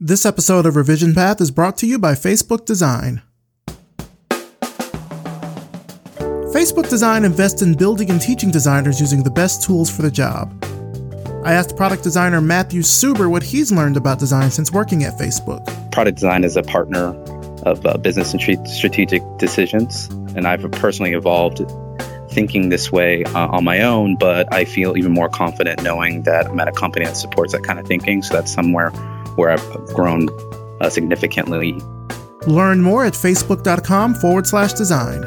This episode of Revision Path is brought to you by Facebook Design. Facebook Design invests in building and teaching designers using the best tools for the job. I asked product designer Matthew Suber what he's learned about design since working at Facebook. Product design is a partner of uh, business and strategic decisions, and I've personally evolved thinking this way uh, on my own, but I feel even more confident knowing that I'm at a company that supports that kind of thinking. So that's somewhere where I've grown uh, significantly. Learn more at facebook.com forward slash design.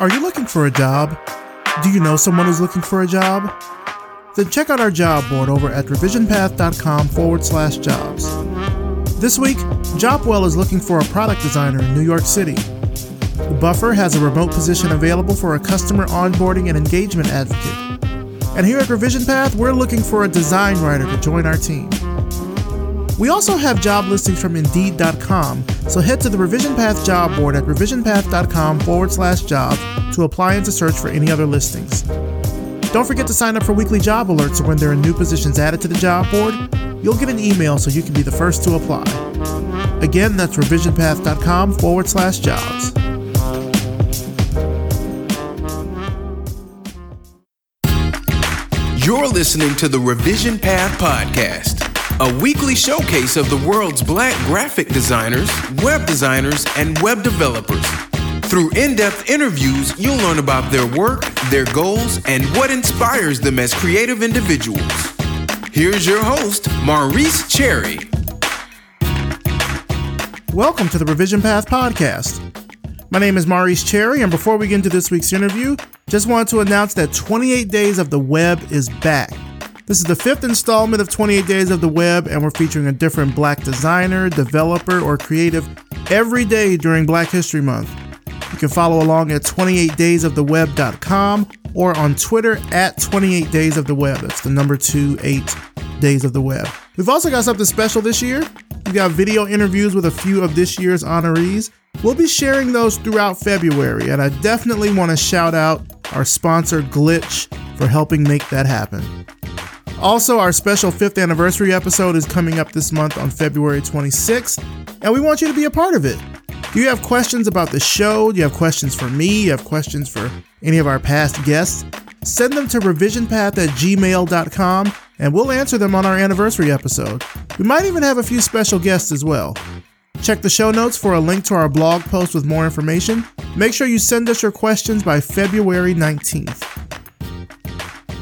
Are you looking for a job? Do you know someone who's looking for a job? Then check out our job board over at revisionpath.com forward slash jobs. This week, Jopwell is looking for a product designer in New York City. The Buffer has a remote position available for a customer onboarding and engagement advocate. And here at Revision Path, we're looking for a design writer to join our team. We also have job listings from Indeed.com, so head to the Revision Path job board at revisionpath.com forward slash job to apply and to search for any other listings. Don't forget to sign up for weekly job alerts when there are new positions added to the job board, you'll get an email so you can be the first to apply. Again, that's revisionpath.com forward slash jobs. You're listening to the Revision Path Podcast, a weekly showcase of the world's black graphic designers, web designers, and web developers. Through in depth interviews, you'll learn about their work, their goals, and what inspires them as creative individuals. Here's your host, Maurice Cherry. Welcome to the Revision Path Podcast. My name is Maurice Cherry, and before we get into this week's interview, just wanted to announce that 28 Days of the Web is back. This is the fifth installment of 28 Days of the Web, and we're featuring a different black designer, developer, or creative every day during Black History Month. You can follow along at 28daysoftheweb.com or on Twitter at 28 Days of the Web. That's the number two eight Days of the Web. We've also got something special this year. We've got video interviews with a few of this year's honorees. We'll be sharing those throughout February, and I definitely want to shout out our sponsor Glitch for helping make that happen. Also, our special fifth anniversary episode is coming up this month on February 26th, and we want you to be a part of it. Do you have questions about the show? Do you have questions for me? you have questions for any of our past guests? Send them to revisionpath at gmail.com and we'll answer them on our anniversary episode. We might even have a few special guests as well. Check the show notes for a link to our blog post with more information. Make sure you send us your questions by February 19th.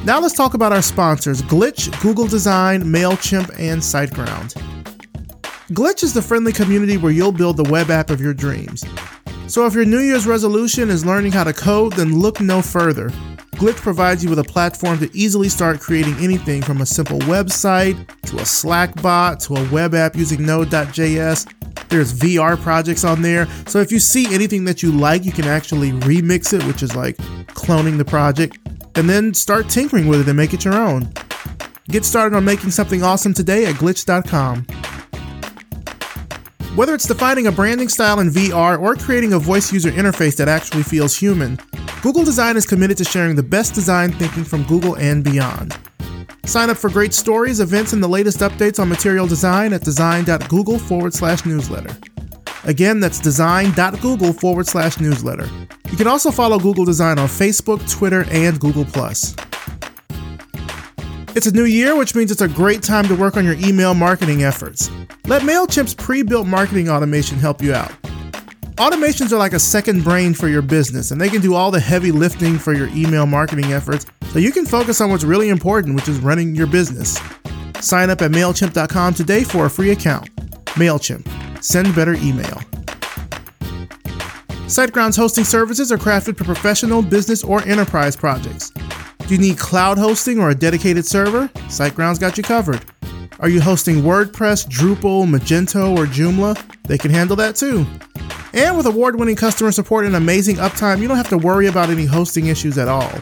Now let's talk about our sponsors Glitch, Google Design, MailChimp, and SiteGround. Glitch is the friendly community where you'll build the web app of your dreams. So if your New Year's resolution is learning how to code, then look no further. Glitch provides you with a platform to easily start creating anything from a simple website to a Slack bot to a web app using Node.js there's VR projects on there. So if you see anything that you like, you can actually remix it, which is like cloning the project, and then start tinkering with it and make it your own. Get started on making something awesome today at glitch.com. Whether it's defining a branding style in VR or creating a voice user interface that actually feels human, Google Design is committed to sharing the best design thinking from Google and beyond. Sign up for great stories, events, and the latest updates on material design at design.google forward slash newsletter. Again, that's design.google forward slash newsletter. You can also follow Google Design on Facebook, Twitter, and Google. It's a new year, which means it's a great time to work on your email marketing efforts. Let MailChimp's pre built marketing automation help you out. Automations are like a second brain for your business, and they can do all the heavy lifting for your email marketing efforts so you can focus on what's really important, which is running your business. Sign up at MailChimp.com today for a free account. MailChimp. Send better email. SiteGround's hosting services are crafted for professional, business, or enterprise projects. Do you need cloud hosting or a dedicated server? SiteGround's got you covered. Are you hosting WordPress, Drupal, Magento, or Joomla? They can handle that too. And with award winning customer support and amazing uptime, you don't have to worry about any hosting issues at all.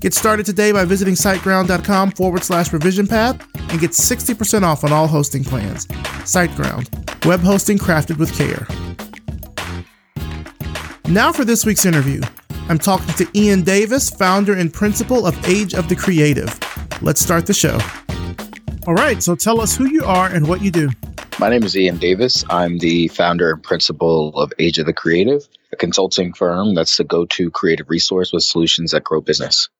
Get started today by visiting siteground.com forward slash revision path and get 60% off on all hosting plans. SiteGround, web hosting crafted with care. Now for this week's interview. I'm talking to Ian Davis, founder and principal of Age of the Creative. let's start the show. All right, so tell us who you are and what you do. My name is Ian Davis. I'm the founder and principal of Age of the Creative, a consulting firm that's the go to creative resource with solutions that grow business.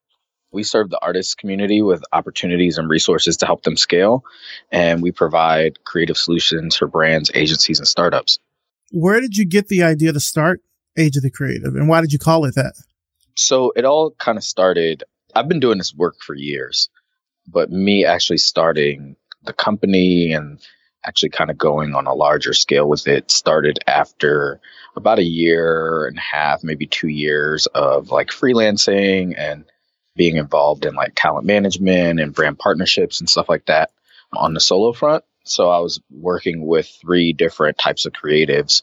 We serve the artist community with opportunities and resources to help them scale, and we provide creative solutions for brands, agencies, and startups. Where did you get the idea to start Age of the Creative, and why did you call it that? So it all kind of started. I've been doing this work for years, but me actually starting the company and actually kind of going on a larger scale with it started after about a year and a half, maybe two years of like freelancing and being involved in like talent management and brand partnerships and stuff like that on the solo front. So I was working with three different types of creatives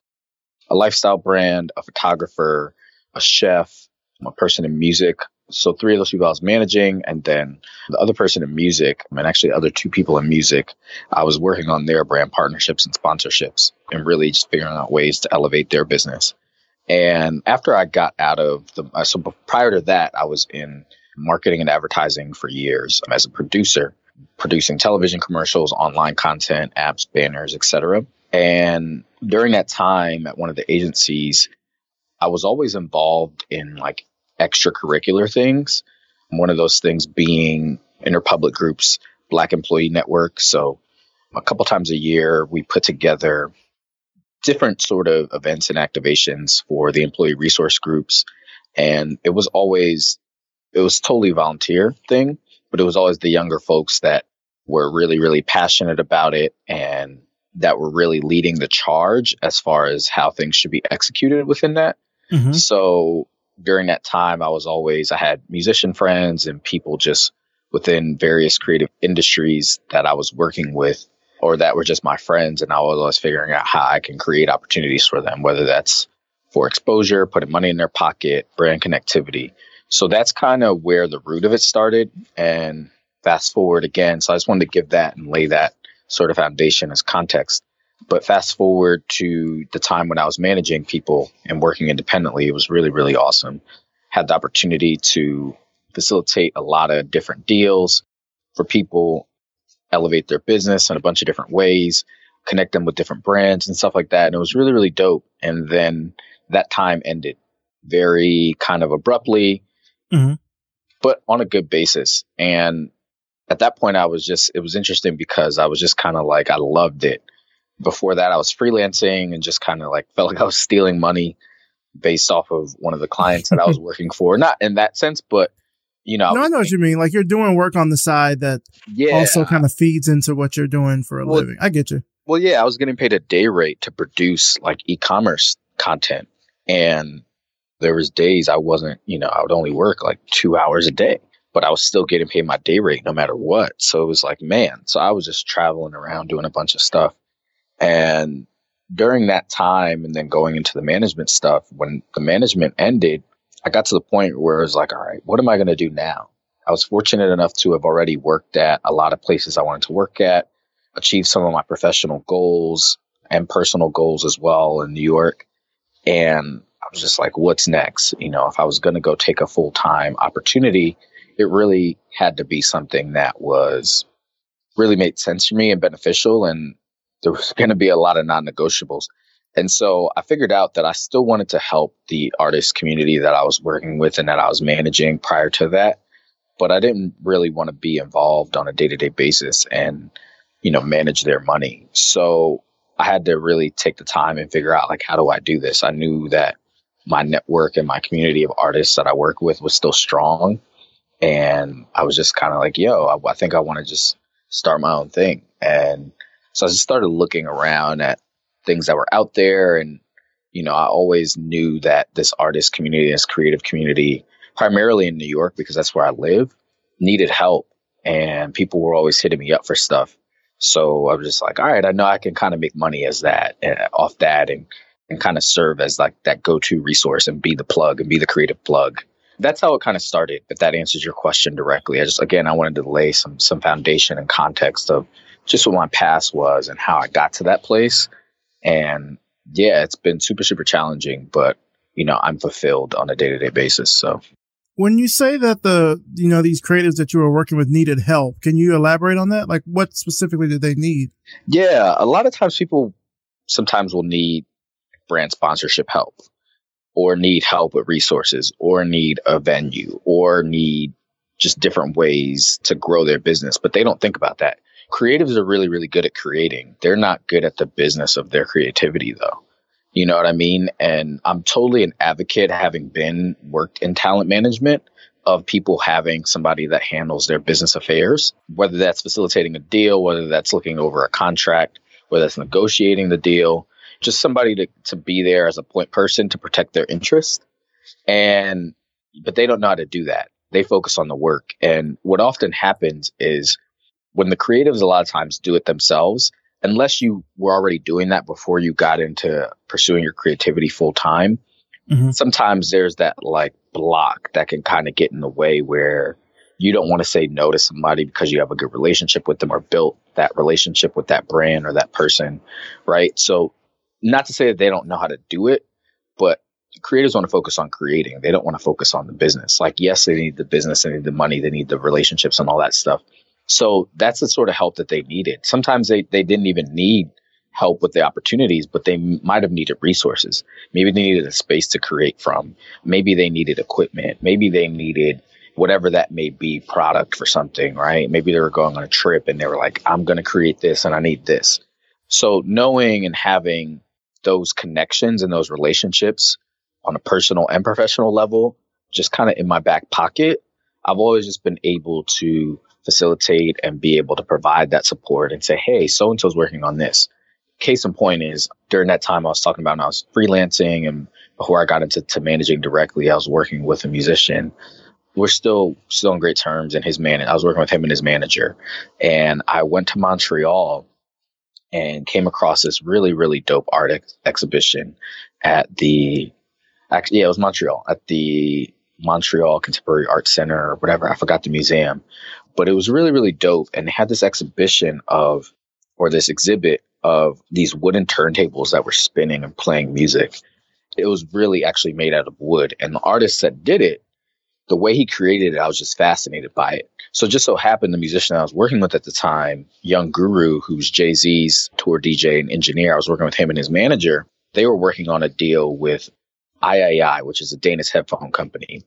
a lifestyle brand, a photographer, a chef, a person in music, so three of those people I was managing, and then the other person in music, and actually other two people in music, I was working on their brand partnerships and sponsorships, and really just figuring out ways to elevate their business. And after I got out of the, uh, so prior to that, I was in marketing and advertising for years as a producer, producing television commercials, online content, apps, banners, etc. And during that time at one of the agencies, I was always involved in like extracurricular things. One of those things being Interpublic Group's Black Employee Network. So a couple times a year, we put together different sort of events and activations for the employee resource groups. And it was always, it was totally volunteer thing, but it was always the younger folks that were really, really passionate about it and that were really leading the charge as far as how things should be executed within that. Mm-hmm. So during that time, I was always, I had musician friends and people just within various creative industries that I was working with or that were just my friends. And I was always figuring out how I can create opportunities for them, whether that's for exposure, putting money in their pocket, brand connectivity. So that's kind of where the root of it started. And fast forward again. So I just wanted to give that and lay that sort of foundation as context. But fast forward to the time when I was managing people and working independently, it was really, really awesome. Had the opportunity to facilitate a lot of different deals for people, elevate their business in a bunch of different ways, connect them with different brands and stuff like that. And it was really, really dope. And then that time ended very kind of abruptly, mm-hmm. but on a good basis. And at that point, I was just, it was interesting because I was just kind of like, I loved it before that, I was freelancing and just kind of like felt like I was stealing money based off of one of the clients that I was working for. Not in that sense, but you know, no, I, I know what you mean. Like you're doing work on the side that yeah. also kind of feeds into what you're doing for a well, living. I get you. Well, yeah, I was getting paid a day rate to produce like e-commerce content, and there was days I wasn't. You know, I would only work like two hours a day, but I was still getting paid my day rate no matter what. So it was like, man. So I was just traveling around doing a bunch of stuff, and during that time and then going into the management stuff, when the management ended, I got to the point where it was like, all right, what am I going to do now? I was fortunate enough to have already worked at a lot of places I wanted to work at, achieved some of my professional goals and personal goals as well in New York. And I was just like, what's next? You know, if I was going to go take a full time opportunity, it really had to be something that was really made sense for me and beneficial. And there was going to be a lot of non negotiables. And so I figured out that I still wanted to help the artist community that I was working with and that I was managing prior to that. But I didn't really want to be involved on a day to day basis and, you know, manage their money. So I had to really take the time and figure out like, how do I do this? I knew that my network and my community of artists that I work with was still strong. And I was just kind of like, yo, I, I think I want to just start my own thing. And so I just started looking around at things that were out there. And, you know, I always knew that this artist community, this creative community, primarily in New York, because that's where I live, needed help. And people were always hitting me up for stuff. So I was just like, all right, I know I can kind of make money as that uh, off that and, and kind of serve as like that go to resource and be the plug and be the creative plug. That's how it kind of started. If that answers your question directly, I just, again, I wanted to lay some, some foundation and context of just what my past was and how I got to that place. And yeah, it's been super, super challenging, but you know, I'm fulfilled on a day to day basis. So When you say that the, you know, these creatives that you were working with needed help, can you elaborate on that? Like what specifically did they need? Yeah, a lot of times people sometimes will need brand sponsorship help or need help with resources or need a venue or need just different ways to grow their business, but they don't think about that. Creatives are really, really good at creating. They're not good at the business of their creativity though. You know what I mean? And I'm totally an advocate, having been worked in talent management, of people having somebody that handles their business affairs, whether that's facilitating a deal, whether that's looking over a contract, whether that's negotiating the deal, just somebody to, to be there as a point person to protect their interest. And, but they don't know how to do that. They focus on the work. And what often happens is when the creatives a lot of times do it themselves, unless you were already doing that before you got into pursuing your creativity full time, mm-hmm. sometimes there's that like block that can kind of get in the way where you don't want to say no to somebody because you have a good relationship with them or built that relationship with that brand or that person, right? So, not to say that they don't know how to do it, but creators want to focus on creating. They don't want to focus on the business. Like, yes, they need the business, they need the money, they need the relationships and all that stuff. So that's the sort of help that they needed. Sometimes they, they didn't even need help with the opportunities, but they might have needed resources. Maybe they needed a space to create from. Maybe they needed equipment. Maybe they needed whatever that may be product for something, right? Maybe they were going on a trip and they were like, I'm going to create this and I need this. So knowing and having those connections and those relationships on a personal and professional level, just kind of in my back pocket, I've always just been able to facilitate and be able to provide that support and say, hey, so and so's working on this. Case in point is during that time I was talking about when I was freelancing and before I got into to managing directly, I was working with a musician. We're still still on great terms and his man I was working with him and his manager. And I went to Montreal and came across this really, really dope art ex- exhibition at the actually yeah, it was Montreal at the Montreal Contemporary Art Center or whatever. I forgot the museum, but it was really, really dope. And they had this exhibition of, or this exhibit of these wooden turntables that were spinning and playing music. It was really actually made out of wood. And the artist that did it, the way he created it, I was just fascinated by it. So just so happened the musician I was working with at the time, Young Guru, who's Jay Z's tour DJ and engineer, I was working with him and his manager. They were working on a deal with AIAIAI, which is a Danish headphone company.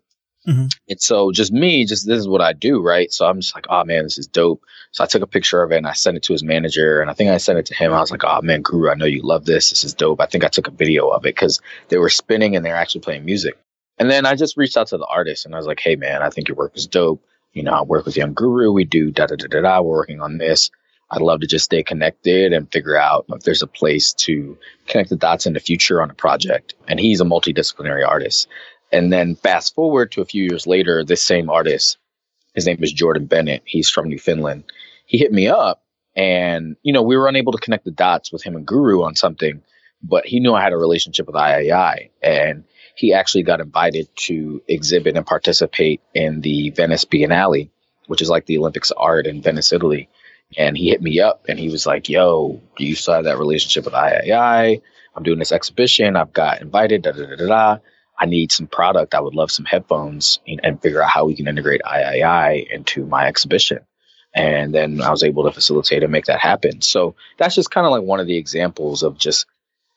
Mm-hmm. And so just me, just this is what I do, right? So I'm just like, oh man, this is dope. So I took a picture of it and I sent it to his manager. And I think I sent it to him. I was like, oh man, Guru, I know you love this. This is dope. I think I took a video of it because they were spinning and they're actually playing music. And then I just reached out to the artist and I was like, hey man, I think your work is dope. You know, I work with Young Guru. We do da da da da da. We're working on this. I'd love to just stay connected and figure out if there's a place to connect the dots in the future on a project. And he's a multidisciplinary artist. And then fast forward to a few years later, this same artist, his name is Jordan Bennett. He's from Newfoundland. He hit me up and, you know, we were unable to connect the dots with him and Guru on something, but he knew I had a relationship with AIAIAI and he actually got invited to exhibit and participate in the Venice Biennale, which is like the Olympics of art in Venice, Italy. And he hit me up and he was like, yo, do you still have that relationship with AIAIAI? I'm doing this exhibition. I've got invited, da da da da da. I need some product. I would love some headphones and, and figure out how we can integrate AIAIAI into my exhibition. And then I was able to facilitate and make that happen. So that's just kind of like one of the examples of just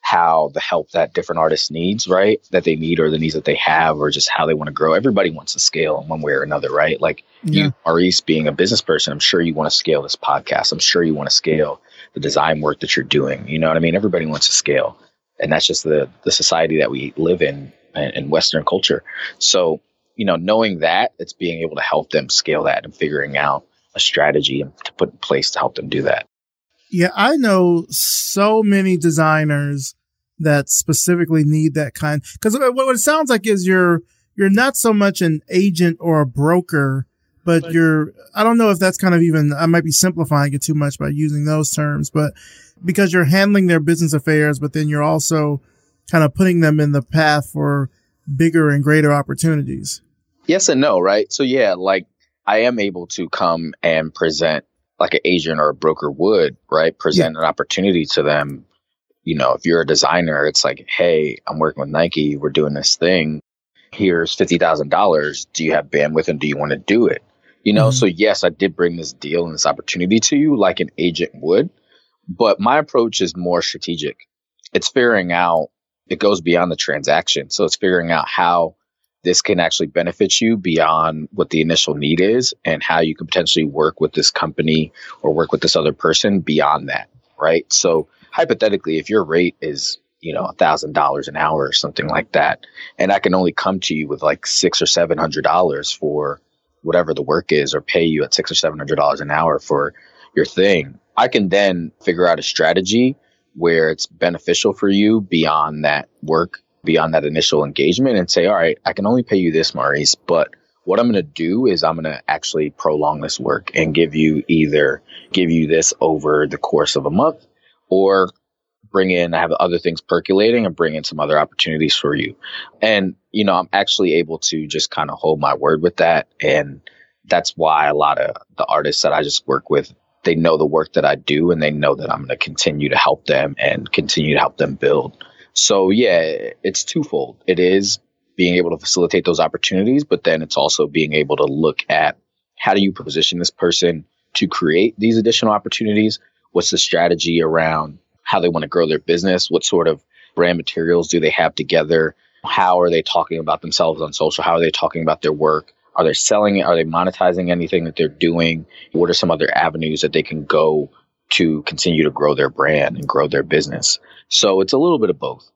how the help that different artists needs, right? That they need or the needs that they have or just how they want to grow. Everybody wants to scale in one way or another, right? Like yeah. you, Maurice, being a business person, I'm sure you want to scale this podcast. I'm sure you want to scale the design work that you're doing. You know what I mean? Everybody wants to scale. And that's just the the society that we live in in Western culture. So, you know, knowing that, it's being able to help them scale that and figuring out a strategy to put in place to help them do that. Yeah, I know so many designers that specifically need that kind because what it sounds like is you're you're not so much an agent or a broker, but, but you're I don't know if that's kind of even I might be simplifying it too much by using those terms, but because you're handling their business affairs, but then you're also kind of putting them in the path for bigger and greater opportunities. Yes and no, right? So yeah, like I am able to come and present like an agent or a broker would, right? Present yeah. an opportunity to them. You know, if you're a designer, it's like, hey, I'm working with Nike, we're doing this thing. here's $50,000. Do you have bandwidth and do you want to do it? You know, mm-hmm. so yes, I did bring this deal and this opportunity to you like an agent would, but my approach is more strategic. It's figuring out, it goes beyond the transaction. So it's figuring out how this can actually benefit you beyond what the initial need is and how you can potentially work with this company or work with this other person beyond that. Right. So hypothetically, if your rate is, you know, a thousand dollars an hour or something like that, and I can only come to you with like six or seven hundred dollars for whatever the work is or pay you at six or seven hundred dollars an hour for your thing, I can then figure out a strategy where it's beneficial for you beyond that work, beyond that initial engagement and say, all right, I can only pay you this, Maurice, but what I'm going to do is I'm going to actually prolong this work and give you either give you this over the course of a month or bring in, I have other things percolating and bring in some other opportunities for you. And, you know, I'm actually able to just kind of hold my word with that. And that's why a lot of the artists that I just work with, they know the work that I do and they know that I'm going to continue to help them and continue to help them build. So yeah, it's twofold. It is being able to facilitate those opportunities, but then it's also being able to look at how do you position this person to create these additional opportunities? What's the strategy around how they want to grow their business, what sort of brand materials do they have together, how are they talking about themselves on social, how are they talking about their work, are they selling it, are they monetizing anything that they're doing, what are some other avenues that they can go to continue to grow their brand and grow their business. So it's a little bit of both.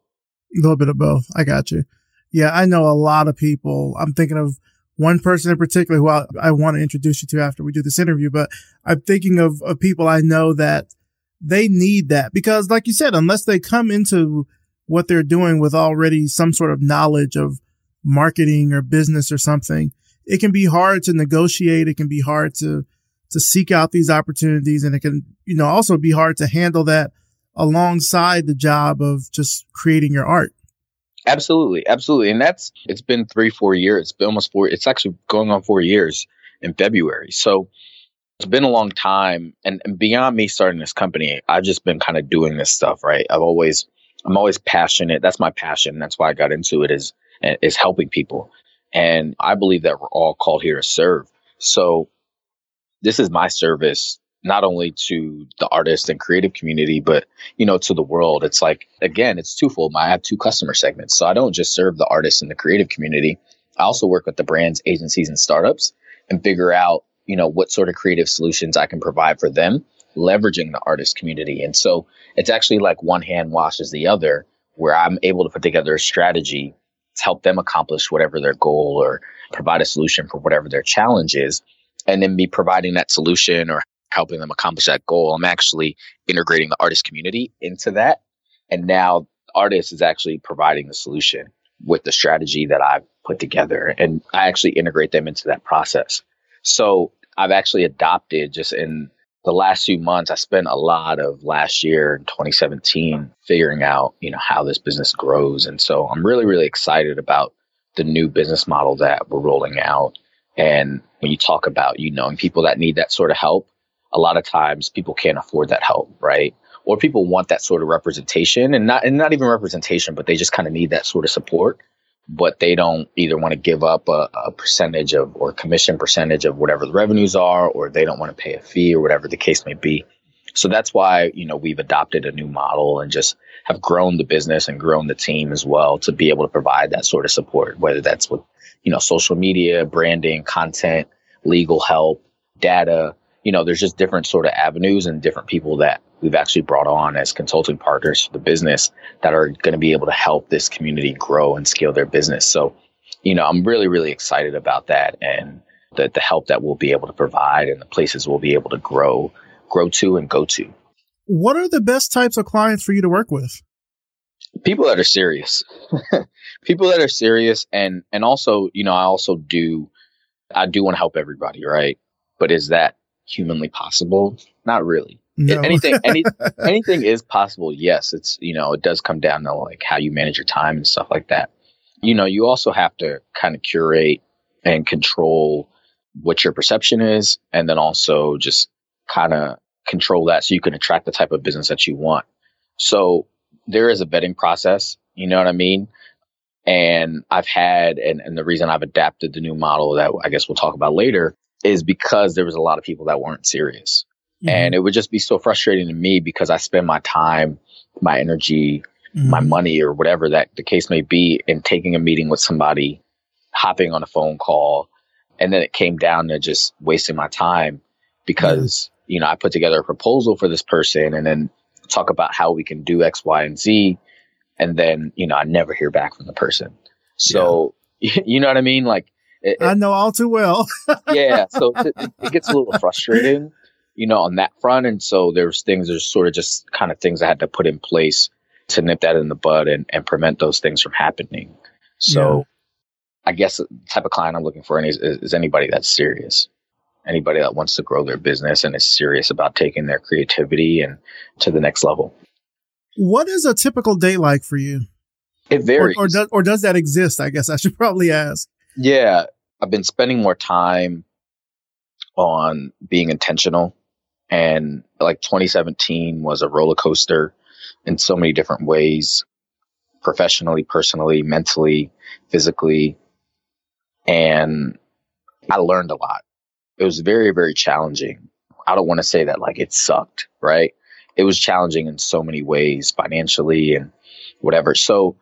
A little bit of both. I got you. Yeah, I know a lot of people. I'm thinking of one person in particular who I, I want to introduce you to after we do this interview, but I'm thinking of, of people I know that they need that because like you said, unless they come into what they're doing with already some sort of knowledge of marketing or business or something, it can be hard to negotiate. It can be hard to, to seek out these opportunities and it can, you know, also be hard to handle that alongside the job of just creating your art. Absolutely. Absolutely. And that's, it's been three, four years. It's been almost four. It's actually going on four years in February. So it's been a long time and, and beyond me starting this company i've just been kind of doing this stuff right i've always i'm always passionate that's my passion that's why i got into it is is helping people and i believe that we're all called here to serve so this is my service not only to the artist and creative community but you know to the world it's like again it's twofold i have two customer segments so i don't just serve the artists and the creative community i also work with the brands agencies and startups and figure out you know, what sort of creative solutions I can provide for them, leveraging the artist community. And so it's actually like one hand washes the other, where I'm able to put together a strategy to help them accomplish whatever their goal or provide a solution for whatever their challenge is. And then be providing that solution or helping them accomplish that goal. I'm actually integrating the artist community into that. And now artist is actually providing the solution with the strategy that I've put together. And I actually integrate them into that process. So I've actually adopted just in the last few months. I spent a lot of last year in 2017 figuring out, you know, how this business grows. And so I'm really, really excited about the new business model that we're rolling out. And when you talk about, you knowing people that need that sort of help, a lot of times people can't afford that help, right? Or people want that sort of representation and not and not even representation, but they just kind of need that sort of support but they don't either want to give up a, a, percentage of or commission percentage of whatever the revenues are, or they don't want to pay a fee or whatever the case may be. So that's why, you know, we've adopted a new model and just have grown the business and grown the team as well to be able to provide that sort of support, whether that's with, you know, social media, branding, content, legal help, data, you know, there's just different sort of avenues and different people that we've actually brought on as consulting partners for the business that are going to be able to help this community grow and scale their business. So, you know, I'm really, really excited about that and the, the help that we'll be able to provide and the places we'll be able to grow, grow to and go to. What are the best types of clients for you to work with? People that are serious. People that are serious and and also, you know, I also do I do want to help everybody, right? But is that humanly possible? Not really. No. anything, any, anything is possible. Yes, it's you know it does come down to like how you manage your time and stuff like that. You know, you also have to kind of curate and control what your perception is, and then also just kind of control that so you can attract the type of business that you want. So there is a vetting process. You know what I mean? And I've had, and, and the reason I've adapted the new model that I guess we'll talk about later is because there was a lot of people that weren't serious. Mm-hmm. And it would just be so frustrating to me because I spend my time, my energy, mm-hmm. my money, or whatever that the case may be, in taking a meeting with somebody, hopping on a phone call. And then it came down to just wasting my time because, mm-hmm. you know, I put together a proposal for this person and then talk about how we can do X, Y, and Z. And then, you know, I never hear back from the person. So, yeah. you know what I mean? Like, it, I know all too well. yeah. So it, it, gets a little frustrating, you know, on that front. And so there's things, there's sort of just kind of things I had to put in place to nip that in the bud and, and prevent those things from happening. So yeah. I guess the type of client I'm looking for is, is anybody that's serious anybody that wants to grow their business and is serious about taking their creativity and to the next level. What is a typical day like for you? It varies. Or, or, does, or does that exist? I guess I should probably ask. Yeah. I've been spending more time on being intentional. And like 2017 was a roller coaster in so many different ways professionally, personally, mentally, physically. And I learned a lot it was very, very challenging. I don't want to say that like it sucked, right? It was challenging in so many ways, financially and whatever. So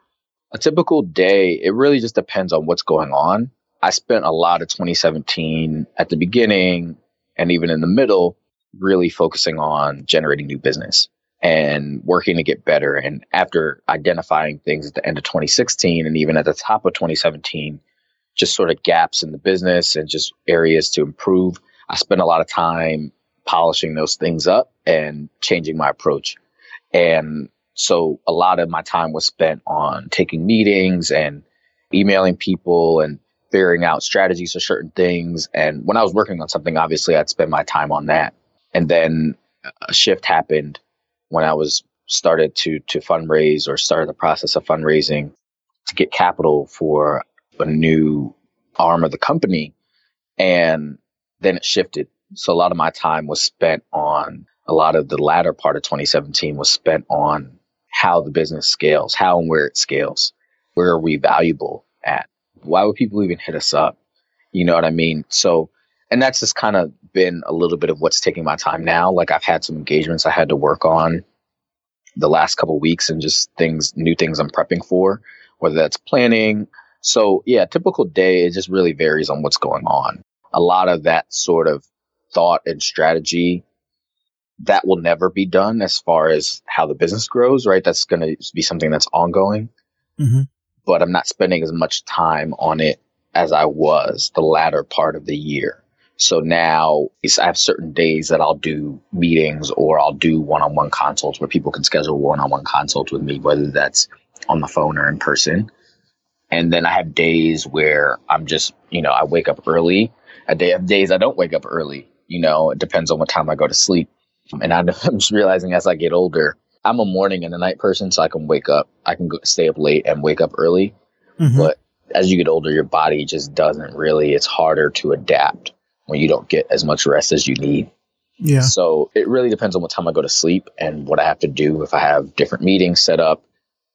a typical day, it really just depends on what's going on. I spent a lot of 2017 at the beginning and even in the middle, really focusing on generating new business and working to get better. And after identifying things at the end of 2016 and even at the top of 2017, just sort of gaps in the business and just areas to improve. I spent a lot of time polishing those things up and changing my approach. And so a lot of my time was spent on taking meetings and emailing people and figuring out strategies for certain things. And when I was working on something, obviously I'd spend my time on that. And then a shift happened when I was started to to fundraise or started the process of fundraising to get capital for a new arm of the company. And then it shifted. So a lot of my time was spent on a lot of the latter part of 2017 was spent on how the business scales, how and where it scales. Where are we valuable at? Why would people even hit us up? You know what I mean? So, and that's just kind of been a little bit of what's taking my time now. Like I've had some engagements I had to work on the last couple weeks and just things, new things I'm prepping for, whether that's planning, so yeah, typical day, it just really varies on what's going on. A lot of that sort of thought and strategy that will never be done as far as how the business grows, right? That's going to be something that's ongoing. Mm-hmm. But I'm not spending as much time on it as I was the latter part of the year. So now I have certain days that I'll do meetings or I'll do one on one consults where people can schedule one on one consults with me, whether that's on the phone or in person. And then I have days where I'm just, you know, I wake up early. I day of days I don't wake up early. You know, it depends on what time I go to sleep. And I'm just realizing as I get older, I'm a morning and a night person, so I can wake up, I can go, stay up late and wake up early. Mm-hmm. But as you get older, your body just doesn't really, it's harder to adapt when you don't get as much rest as you need. Yeah. So it really depends on what time I go to sleep and what I have to do. If I have different meetings set up,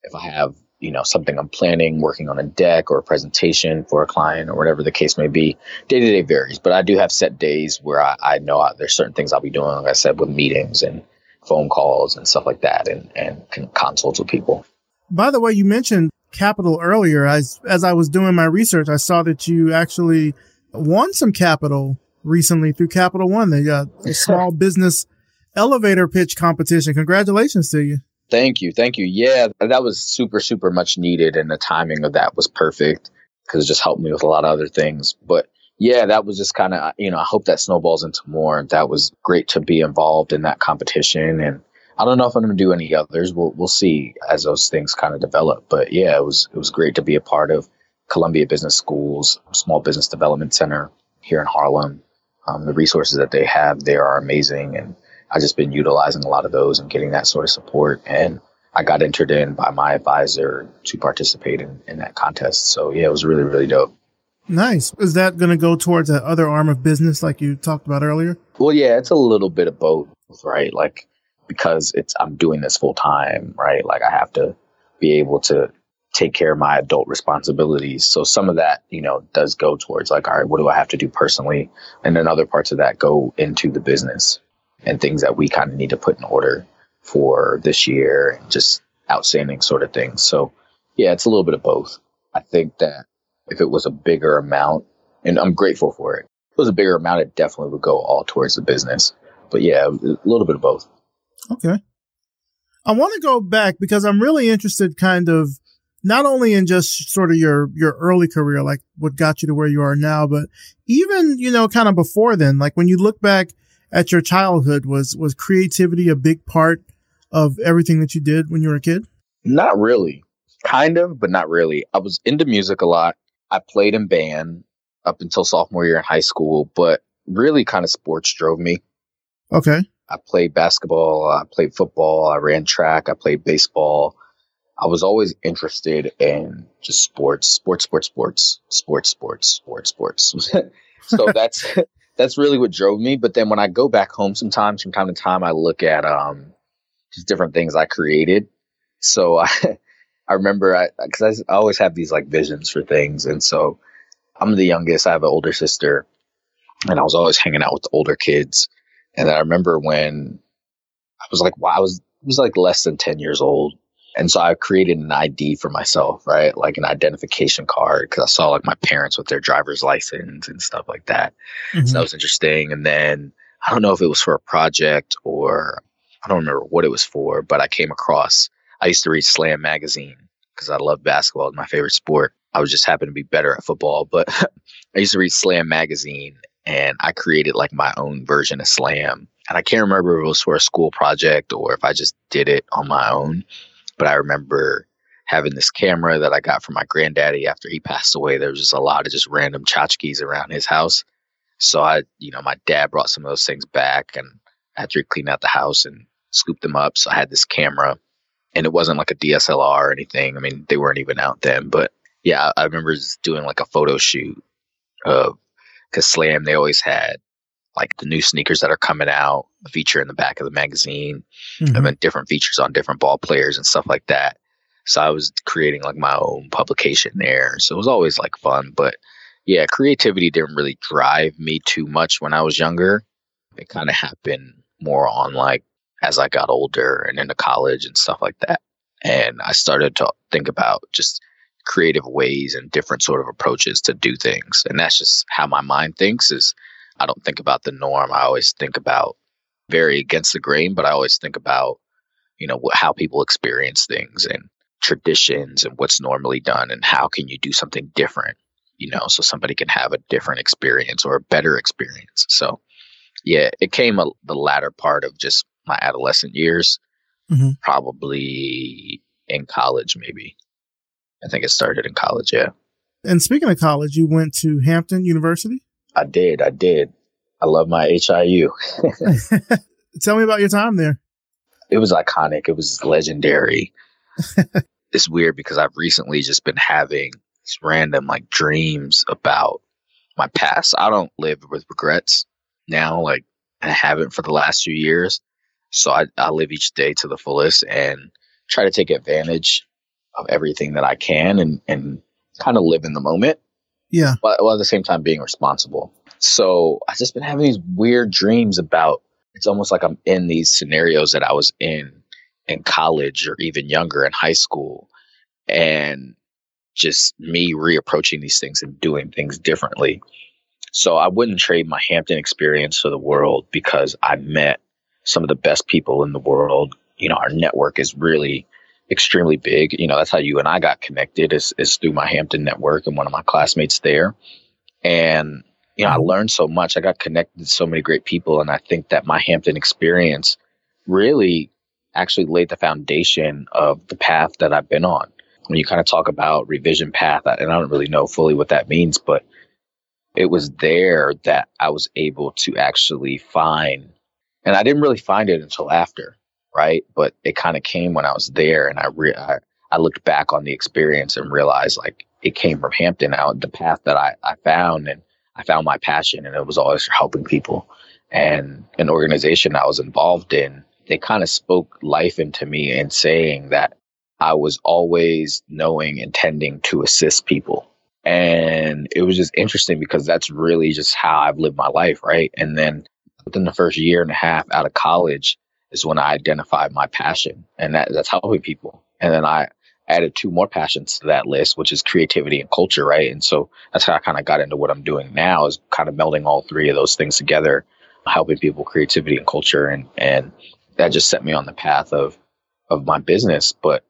if I have you know, something I'm planning, working on a deck or a presentation for a client or whatever the case may be. Day to day varies, but I do have set days where I, I know I, there's certain things I'll be doing, like I said, with meetings and phone calls and stuff like that and, and consults with people. By the way, you mentioned capital earlier. As, as I was doing my research, I saw that you actually won some capital recently through Capital One. They got a small business elevator pitch competition. Congratulations to you. Thank you. Thank you. Yeah, that was super, super much needed. And the timing of that was perfect because it just helped me with a lot of other things. But yeah, that was just kind of, you know, I hope that snowballs into more. That was great to be involved in that competition. And I don't know if I'm going to do any others. We'll, we'll see as those things kind of develop. But yeah, it was, it was great to be a part of Columbia Business School's Small Business Development Center here in Harlem. Um, the resources that they have there are amazing. And I've just been utilizing a lot of those and getting that sort of support. And I got entered in by my advisor to participate in, in that contest. So yeah, it was really, really dope. Nice. Is that going to go towards that other arm of business like you talked about earlier? Well, yeah, it's a little bit of both, right? Like because it's I'm doing this full time, right? Like I have to be able to take care of my adult responsibilities. So some of that, you know, does go towards like, all right, what do I have to do personally? And then other parts of that go into the business and things that we kind of need to put in order for this year and just outstanding sort of things. So yeah, it's a little bit of both. I think that if it was a bigger amount, and I'm grateful for it, if it was a bigger amount, it definitely would go all towards the business. But yeah, a little bit of both. Okay. I want to go back because I'm really interested kind of not only in just sort of your, your early career, like what got you to where you are now, but even, you know, kind of before then, like when you look back at your childhood, was, was creativity a big part of everything that you did when you were a kid? Not really. Kind of, but not really. I was into music a lot. I played in band up until sophomore year in high school, but really kind of sports drove me. Okay. I played basketball, I played football, I ran track, I played baseball. I was always interested in just sports, sports, sports, sports, sports, sports, sports, sports. so that's that's really what drove me. But then when I go back home sometimes from time to time I look at um just different things I created. So I I remember I because I, I always have these like visions for things, and so I'm the youngest. I have an older sister, and I was always hanging out with the older kids. And I remember when I was like, wow, I was I was like less than ten years old, and so I created an ID for myself, right, like an identification card, because I saw like my parents with their driver's license and stuff like that. Mm-hmm. So that was interesting. And then I don't know if it was for a project or I don't remember what it was for, but I came across. I used to read Slam magazine because I love basketball. It's my favorite sport. I was just happened to be better at football, but I used to read Slam magazine and I created like my own version of Slam. And I can't remember if it was for a school project or if I just did it on my own. But I remember having this camera that I got from my granddaddy after he passed away. There was just a lot of just random tchotchkes around his house. So I, you know, my dad brought some of those things back and after he cleaned out the house and scooped them up. So I had this camera and it wasn't like a DSLR or anything. I mean, they weren't even out then, but yeah, I, remember just doing like a photo shoot of because Slam they always had like the new sneakers that are coming out, a feature in the back of the magazine, mm-hmm. and then different features on different ball players and stuff like that. So I was creating like my own publication there. So it was always like fun, but yeah, creativity didn't really drive me too much when I was younger. It kind of happened more on like as I got older and into college and stuff like that. And I started to think about just creative ways and different sort of approaches to do things. And that's just how my mind thinks is I don't think about the norm. I always think about very against the grain, but I always think about, you know, how people experience things and traditions and what's normally done and how can you do something different, you know, so somebody can have a different experience or a better experience. So yeah, it came a, the latter part of just my adolescent years, mm-hmm. probably in college, maybe. I think it started in college, yeah. And speaking of college, you went to Hampton University? I did. I did. I love my HIU. Tell me about your time there. It was iconic. It was legendary. it's weird because I've recently just been having these random like dreams about my past. I don't live with regrets now. Like I haven't for the last few years. So I, I live each day to the fullest and try to take advantage of everything that I can and, and kind of live in the moment. Yeah. But while at the same time being responsible. So I've just been having these weird dreams about it's almost like I'm in these scenarios that I was in in college or even younger in high school. And just me reapproaching these things and doing things differently. So I wouldn't trade my Hampton experience for the world because I met some of the best people in the world. You know, our network is really extremely big. You know, that's how you and I got connected is, is through my Hampton network and one of my classmates there. And, you know, I learned so much. I got connected to so many great people. And I think that my Hampton experience really actually laid the foundation of the path that I've been on. When you kind of talk about revision path, and I don't really know fully what that means, but it was there that I was able to actually find, and I didn't really find it until after right? But it kind of came when I was there, and I, re- I I looked back on the experience and realized like it came from Hampton out the path that I, I found and I found my passion and it was always helping people and an organization I was involved in they kind of spoke life into me and saying that I was always knowing, intending to assist people. And it was just interesting because that's really just how I've lived my life, right? And then within the first year and a half out of college is when I identified my passion, and that, that's helping people. And then I added two more passions to that list, which is creativity and culture, right? And so that's how I kind of got into what I'm doing now is kind of melding all three of those things together, helping people creativity and culture. And, and that just set me on the path of, of my business. But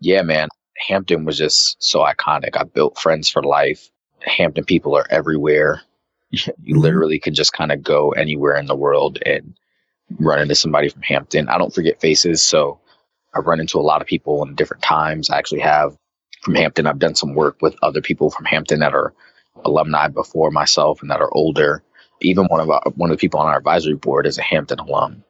yeah, man, Hampton was just so iconic. I built friends for life. Hampton people are everywhere. you literally could just kind of go anywhere in the world and run into somebody from Hampton. I don't forget faces, so I run into a lot of people in different times. I actually have from Hampton. I've done some work with other people from Hampton that are alumni before myself and that are older. Even one of our, one of the people on our advisory board is a Hampton alum,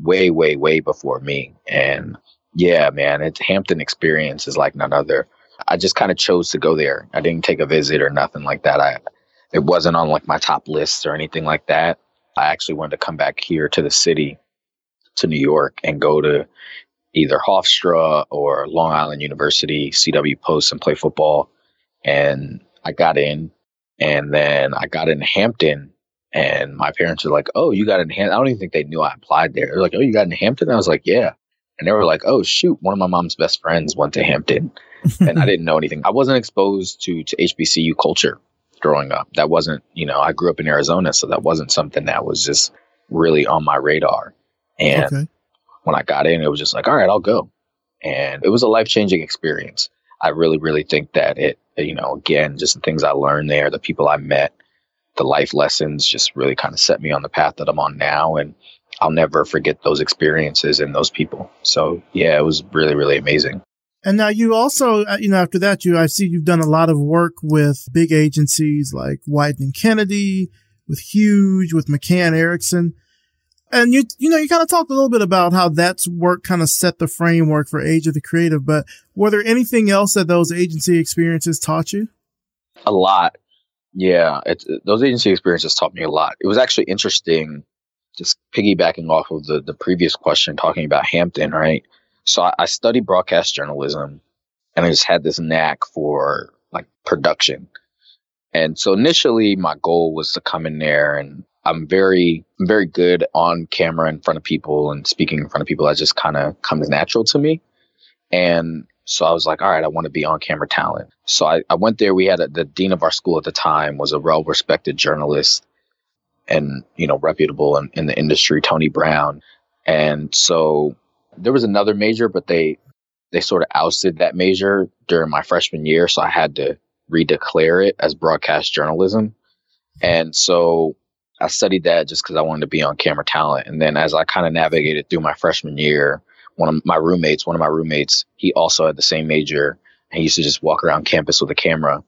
way, way, way before me. And yeah, man, it's Hampton experience is like none other. I just kind of chose to go there. I didn't take a visit or nothing like that. I it wasn't on like my top list or anything like that. I actually wanted to come back here to the city, to New York, and go to either Hofstra or Long Island University, CW Post, and play football. And I got in, and then I got in Hampton, and my parents were like, "Oh, you got in Hampton." I don't even think they knew I applied there. They're like, "Oh, you got in Hampton?" I was like, "Yeah." And they were like, "Oh, shoot, one of my mom's best friends went to Hampton," and I didn't know anything. I wasn't exposed to to HBCU culture growing up. That wasn't, you know, I grew up in Arizona, so that wasn't something that was just really on my radar. And okay. when I got in, it was just like, all right, I'll go. And it was a life changing experience. I really, really think that it, you know, again, just the things I learned there, the people I met, the life lessons just really kind of set me on the path that I'm on now. And I'll never forget those experiences and those people. So yeah, it was really, really amazing. And now you also, uh, you know, after that, you, I see you've done a lot of work with big agencies like and Kennedy, with Huge, with McCann Erickson. And you, you know, you kind of talked a little bit about how that's work kind of set the framework for Age of the Creative, but were there anything else that those agency experiences taught you? A lot. Yeah. those agency experiences taught me a lot. It was actually interesting just piggybacking off of the, the previous question talking about Hampton, right? So I, I studied broadcast journalism and I just had this knack for like production. And so initially my goal was to come in there and I'm very, very good on camera in front of people and speaking in front of people. That just kind of comes natural to me. And so I was like, all right, I want to be on camera talent. So I, I went there. We had a, the dean of our school at the time was a well respected journalist and, you know, reputable in, in the industry, Tony Brown. And so there was another major, but they they sort of ousted that major during my freshman year, so I had to redeclare it as broadcast journalism. And so I studied that just because I wanted to be on camera talent. And then as I kind of navigated through my freshman year, one of my roommates, one of my roommates, he also had the same major. He used to just walk around campus with a camera.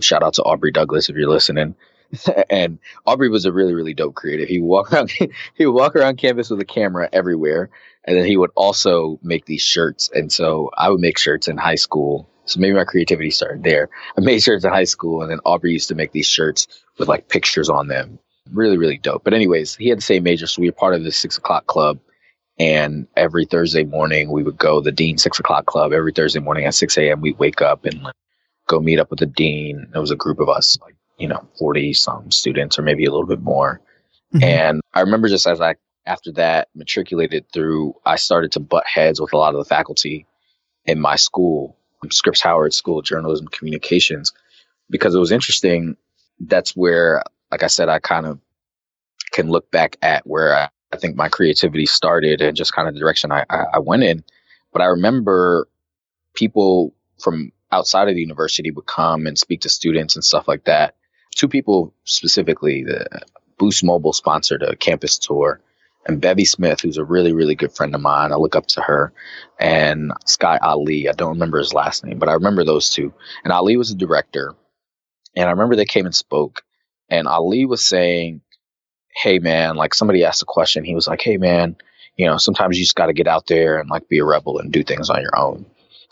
Shout out to Aubrey Douglas if you're listening. and Aubrey was a really, really dope creative. He walk around he would walk around campus with a camera everywhere and then he would also make these shirts. And so I would make shirts in high school. So maybe my creativity started there. I made shirts in high school, and then Aubrey used to make these shirts with like pictures on them. Really, really dope. But anyways, he had the same major, so we were part of the six o'clock club. And every Thursday morning, we would go the dean six o'clock club. Every Thursday morning at six a.m., we'd wake up and like, go meet up with the dean. It was a group of us, like you know, forty some students, or maybe a little bit more. Mm-hmm. And I remember just as I after that, matriculated through, I started to butt heads with a lot of the faculty in my school, Scripps Howard School of Journalism Communications, because it was interesting. That's where, like I said, I kind of can look back at where I, I think my creativity started and just kind of the direction I, I, I went in. But I remember people from outside of the university would come and speak to students and stuff like that. Two people specifically, the Boost Mobile sponsored a campus tour and Bevy Smith, who's a really, really good friend of mine. I look up to her, and Sky Ali. I don't remember his last name, but I remember those two. And Ali was a director, and I remember they came and spoke, and Ali was saying, "Hey, man, like somebody asked a question. He was like, "Hey, man, you know, sometimes you just got to get out there and like be a rebel and do things on your own."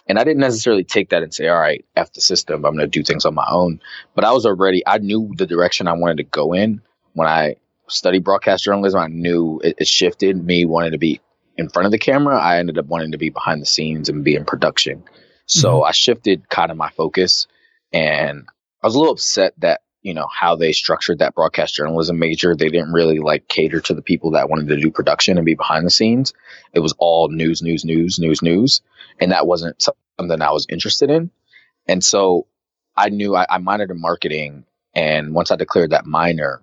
And I didn't necessarily take that and say, all right, F the system. I'm going to do things on my own. But I was already, I knew the direction I wanted to go in when I studied broadcast journalism, I knew it, it, shifted me wanting to be in front of the camera. I ended up wanting to be behind the scenes and be in production. So mm-hmm. I shifted kind of my focus and I was a little upset that, you know, how they structured that broadcast journalism major. They didn't really like cater to the people that wanted to do production and be behind the scenes. It was all news, news, news, news, news. And that wasn't something I was interested in. And so I knew I, I minored in marketing. And once I declared that minor,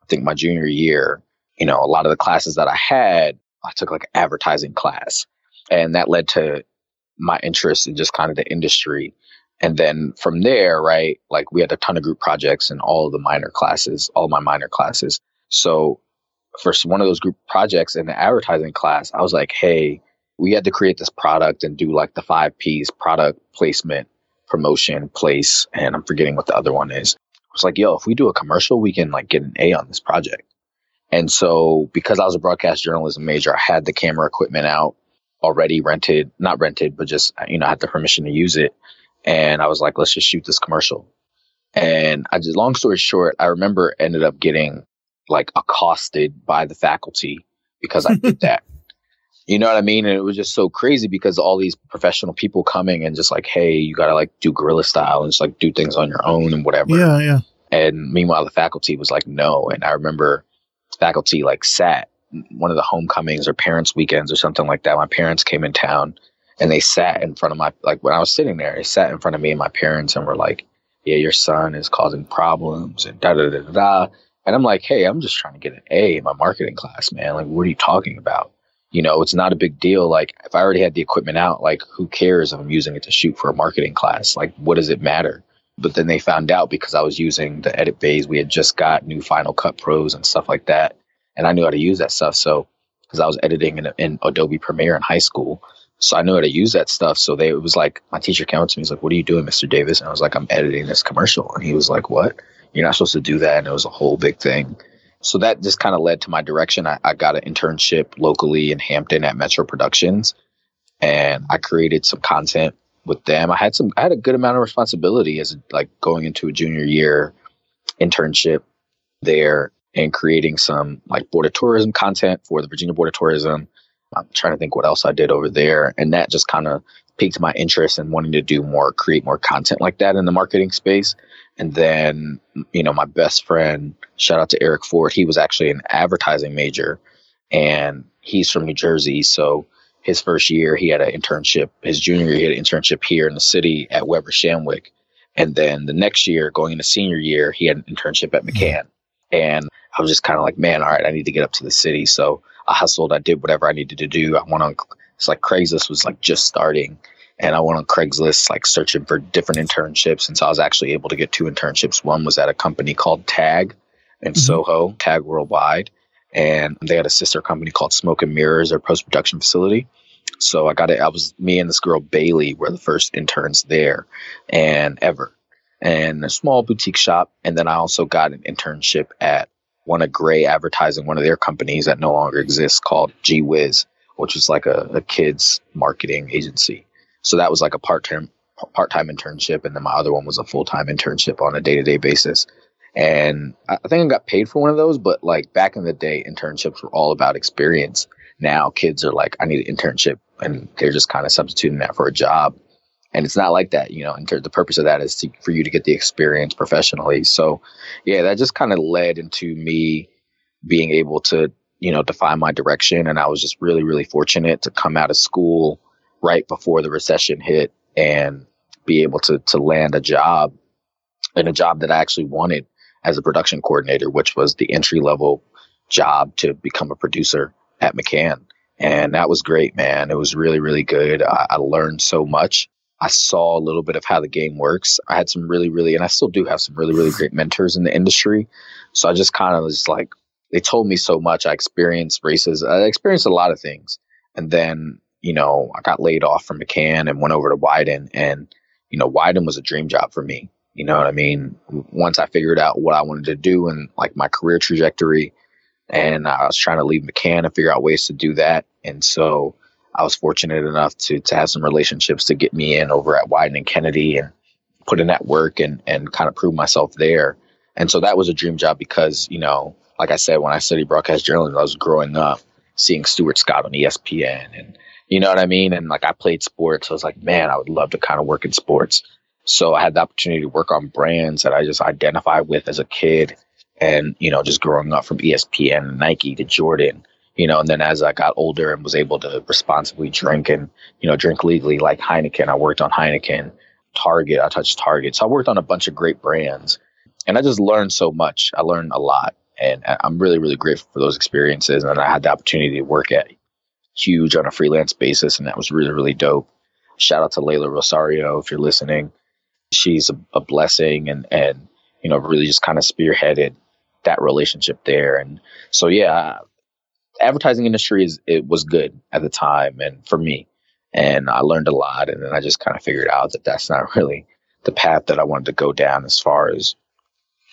I think my junior year, you know, a lot of the classes that I had, I took like advertising class. And that led to my interest in just kind of the industry. And then from there, right, like we had a ton of group projects in all the minor classes, all my minor classes. So for one of those group projects in the advertising class, I was like, hey, we had to create this product and do like the five P's product placement, promotion, place, and I'm forgetting what the other one is. I was like, yo, if we do a commercial, we can like get an A on this project. And so because I was a broadcast journalism major, I had the camera equipment out already rented, not rented, but just, you know, I had the permission to use it. And I was like, let's just shoot this commercial. And I just, long story short, I remember ended up getting like accosted by the faculty because I did that. You know what I mean? And it was just so crazy because all these professional people coming and just like, hey, you got to like do guerrilla style and just like do things on your own and whatever. Yeah, yeah. And meanwhile, the faculty was like, no. And I remember faculty like sat one of the homecomings or parents' weekends or something like that. My parents came in town and they sat in front of my like when I was sitting there, they sat in front of me and my parents and were like, "Yeah, your son is causing problems and da da da da." And I'm like, "Hey, I'm just trying to get an A in my marketing class, man. Like, what are you talking about?" You know, it's not a big deal. Like, if I already had the equipment out, like, who cares if I'm using it to shoot for a marketing class? Like, what does it matter? But then they found out because I was using the edit bays. We had just got new Final Cut Pros and stuff like that and I knew how to use that stuff. So because I was editing in, in, Adobe Premiere in high school, so I knew how to use that stuff. So they it was like my teacher came up to me, he's like, "What are you doing, Mr. Davis?" And I was like, "I'm editing this commercial," and he was like, "What? You're not supposed to do that." And it was a whole big thing. So that just kind of led to my direction. I, I got an internship locally in Hampton at Metro Productions, and I created some content with them. I had some, I had a good amount of responsibility as like going into a junior year internship there and creating some like board of tourism content for the Virginia Board of Tourism. I'm trying to think what else I did over there. And that just kind of piqued my interest in wanting to do more, create more content like that in the marketing space. And then, you know, my best friend, shout out to Eric Ford, he was actually an advertising major and he's from New Jersey. So his first year, he had an internship. His junior year, he had an internship here in the city at Weber Shandwick. And then the next year, going into senior year, he had an internship at McCann. And I was just kind of like, man, all right, I need to get up to the city. So I hustled. I did whatever I needed to do. I went on, it's like Craigslist was like just starting. And I went on Craigslist, like searching for different internships. And so I was actually able to get two internships. One was at a company called Tag in mm-hmm. Soho, Tag Worldwide. And they had a sister company called Smoke and Mirrors, their post production facility. So I got it. I was, me and this girl, Bailey, were the first interns there and ever. And a small boutique shop. And then I also got an internship at one of Grey Advertising, one of their companies that no longer exists called G Wiz, which is like a, a kids marketing agency. So that was like a part time part time internship, and then my other one was a full time internship on a day to day basis. And I think I got paid for one of those, but like back in the day, internships were all about experience. Now kids are like, I need an internship, and they're just kind of substituting that for a job and it's not like that you know and the purpose of that is to, for you to get the experience professionally. So yeah that just kind of led into me being able to you know define my direction. And i was just really really fortunate to come out of school right before the recession hit and be able to to land a job and a job that i actually wanted as a production coordinator which was the entry level job to become a producer at mccann. And that was great man. It was really really good. I, I learned so much I saw a little bit of how the game works. I had some really, really, and I still do have some really, really great mentors in the industry. So I just kind of was like, they told me so much. I experienced races. I experienced a lot of things. And then, you know, I got laid off from McCann and went over to Wieden. And, you know, Wieden was a dream job for me. You know what I mean? Once I figured out what I wanted to do and like my career trajectory, and I was trying to leave McCann and figure out ways to do that. And so I was fortunate enough to to have some relationships to get me in over at Wieden and Kennedy and put in that work and and kind of prove myself there. And so that was a dream job because, you know, like I said, when I studied broadcast journalism, I was growing up seeing Stuart Scott on ESPN and You know what I mean? And like I played sports. I was like, man, I would love to kind of work in sports. So I had the opportunity to work on brands that I just identified with as a kid. And, you know, just growing up from ESPN and Nike to Jordan, you know, and then as I got older and was able to responsibly drink and, you know, drink legally like Heineken, I worked on Heineken, Target, I touched Target. So I worked on a bunch of great brands and I just learned so much. I learned a lot and I'm really, really grateful for those experiences. And I had the opportunity to work at Huge on a freelance basis, and that was really, really dope. Shout out to Layla Rosario if you're listening. She's a, a blessing and and you know really just kind of spearheaded that relationship there. And so yeah, advertising industry is it was good at the time and for me, and I learned a lot. And then I just kind of figured out that that's not really the path that I wanted to go down as far as